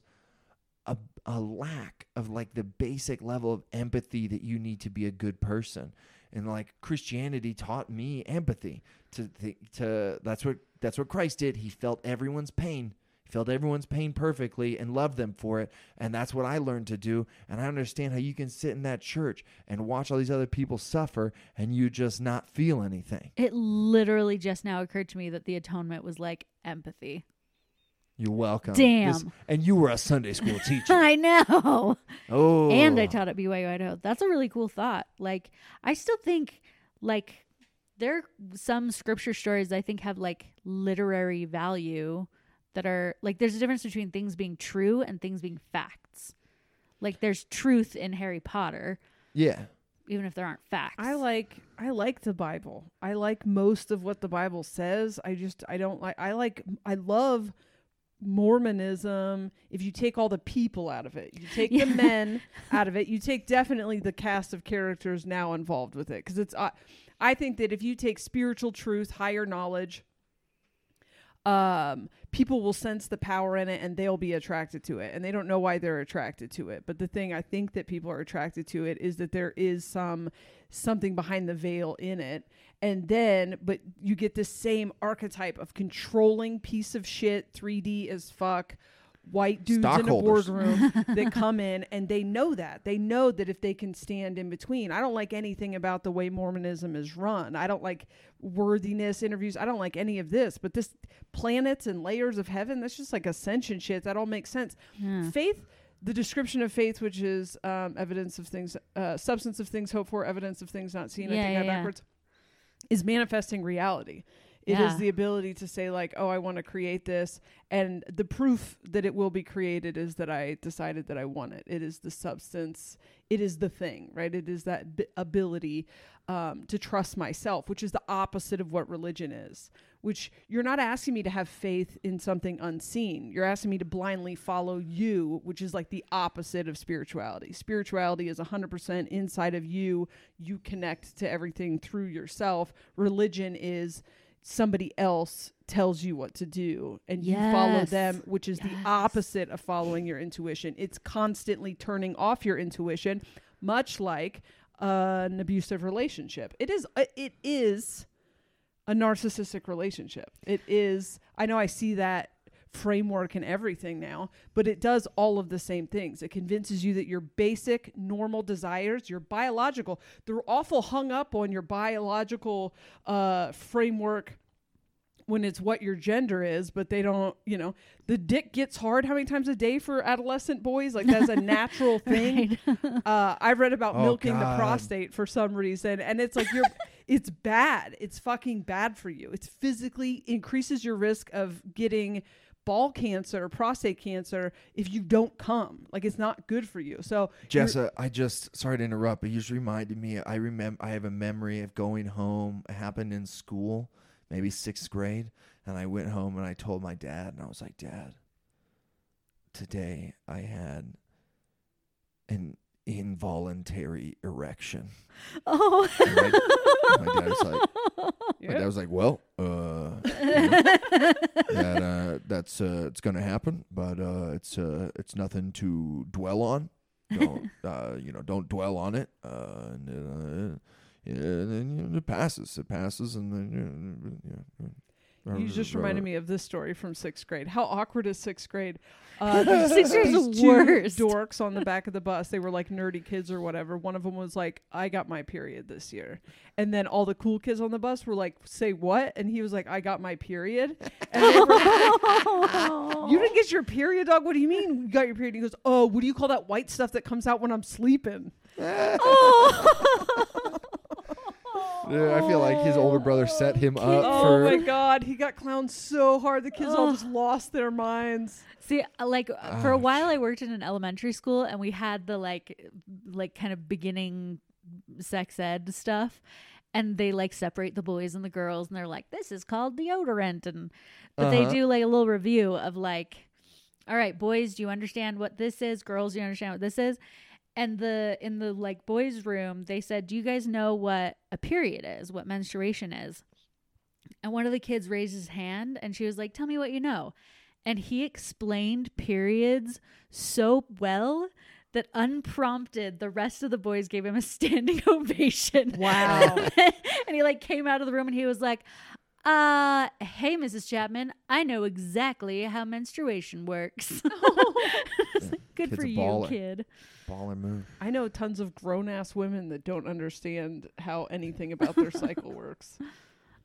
a a lack of like the basic level of empathy that you need to be a good person. And like Christianity taught me empathy to th- to that's what that's what Christ did. He felt everyone's pain. He felt everyone's pain perfectly and loved them for it. And that's what I learned to do. And I understand how you can sit in that church and watch all these other people suffer and you just not feel anything. it literally just now occurred to me that the atonement was like empathy. You're welcome. Damn. and you were a Sunday school teacher. I know. Oh. and I taught at BYU Idaho. That's a really cool thought. Like, I still think, like, there are some scripture stories I think have like literary value that are like there's a difference between things being true and things being facts. Like, there's truth in Harry Potter, Yeah. even if there aren't facts. I like I like the Bible. I like most of what the Bible says. I just I don't like I like I love Mormonism. If you take all the people out of it, you take Yeah. the men out of it, you take definitely the cast of characters now involved with it because it's I I think that if you take spiritual truth, higher knowledge, um, people will sense the power in it and they'll be attracted to it. And they don't know why they're attracted to it. But the thing i think that people are attracted to it is that there is some something behind the veil in it. And then but you get the same archetype of controlling piece of shit 3d as fuck white dudes in a boardroom that come in and they know that. They know that if they can stand in between. I don't like anything about the way mormonism is run. I don't like worthiness interviews. I don't like any of this but this planets and layers of heaven that's just like ascension shit. That all makes sense. Yeah. faith the description of faith which is um, evidence of things uh, substance of things hoped for evidence of things not seen. I think yeah, yeah. backwards. Is manifesting reality It is Yeah. the ability to say like oh i want to create this and the proof that it will be created is that i decided that i want it. It is the substance. It is the thing right? It is that b- ability um, to trust myself which is the opposite of what religion is which you're not asking me to have faith in something unseen. You're asking me to blindly follow you which is like the opposite of spirituality. Spirituality is 100% inside of you. You connect to everything through yourself. Religion is somebody else tells you what to do and you follow them which is the opposite of following your intuition. It's constantly turning off your intuition much like an abusive relationship. It is uh, it is a narcissistic relationship. It is i know i see that framework and everything now but it does all of the same things it convinces you that your basic normal desires your biological they're awful hung up on your biological uh framework when it's what your gender is, but they don't, you know, the dick gets hard how many times a day for adolescent boys? Like that's a natural thing. Uh, I read about Oh, milking the prostate for some reason, and it's like you're, it's bad. It's fucking bad for you. It's physically increases your risk of getting ball cancer, prostate cancer if you don't come. Like it's not good for you. So Jessa, I just sorry to interrupt, but you just reminded me. I remember I have a memory of going home. It happened in school, maybe sixth grade, and I went home and I told my dad, and I was like, "Dad, today I had an involuntary erection." Oh. And my, my dad was like. My dad was like, "Well, uh, you know, that uh, that's uh, it's gonna happen, but uh, it's uh, it's nothing to dwell on. Don't uh, you know? Don't dwell on it. Uh, and, uh, yeah, and then you know, it passes. It passes, and then yeah, yeah. You just reminded me of this story from sixth grade. How awkward is sixth grade? Uh, these- Sixth grade's these the two worst. Dorks on the back of the bus. They were like nerdy kids or whatever. One of them was like, "I got my period this year," and then all the cool kids on the bus were like, "Say what?" And he was like, "I got my period." And they were like, "You didn't get your period, dog? What do you mean you got your period?" He goes, "Oh, what do you call that white stuff that comes out when I'm sleeping?" Yeah, I feel like his older brother set him up Oh for. my god, he got clowned so hard. The kids all just lost their minds. See, uh, like uh, for a Oh, while, I worked in an elementary school, and we had the like, like kind of beginning sex ed stuff, and they like separate the boys and the girls, and they're like, "This is called deodorant," and but they Uh-huh. do like a little review of like, "All right, boys, do you understand what this is? Girls, do you understand what this is?" And the in the like boys' room, they said, "Do you guys know what a period is? What menstruation is?" And one of the kids raised his hand, and she was like, "Tell me what you know." and he explained periods so well that unprompted the rest of the boys gave him a standing ovation Wow. and he like came out of the room and he was like uh hey mrs chapman i know exactly how menstruation works like, good Kid's for a you baller. kid Baller move. I know tons of grown ass women that don't understand how anything about their cycle works.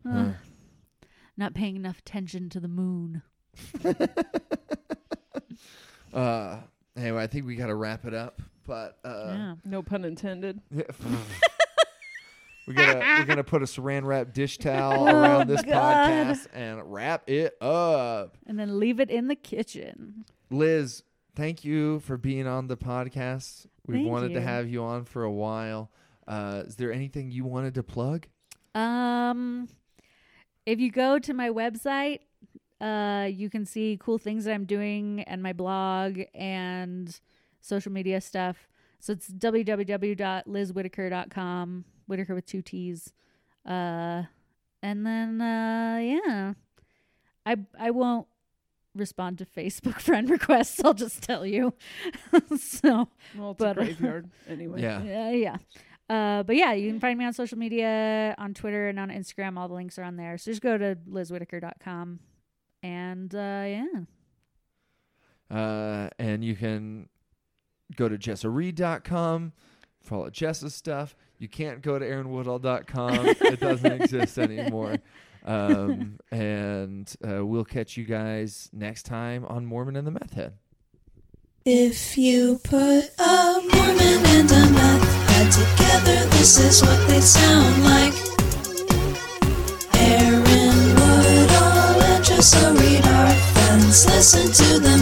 Ugh. not paying enough attention to the moon Uh, anyway, I think we got to wrap it up. But uh, yeah No pun intended. We're gonna we're gonna put a saran wrap dish towel Oh, around this God. podcast and wrap it up. and then leave it in the kitchen Liz, thank you for being on the podcast. We've Thank wanted to have you on for a while. Uh, is there anything you wanted to plug? Um, if you go to my website, uh, you can see cool things that I'm doing and my blog and social media stuff. So it's www.lizwhittaker.com, Whittaker with two T's. Uh, and then, uh, yeah, I I won't respond to Facebook friend requests. I'll just tell you. so Well, it's But, a uh, graveyard anyway. Yeah. yeah, yeah. Uh, but yeah, you can find me on social media, on Twitter and on Instagram. All the links are on there. So just go to lizwhittaker.com. And uh, yeah. Uh, and you can go to jessareed.com for all of Jessa's stuff. You can't go to aaronwoodall.com. it doesn't exist anymore. Um, and uh, we'll catch you guys next time on Mormon and the Meth Head. If you put a Mormon and a meth head together, this is what they sound like. Aaron Woodall and Jessa Reed are friends. Listen to them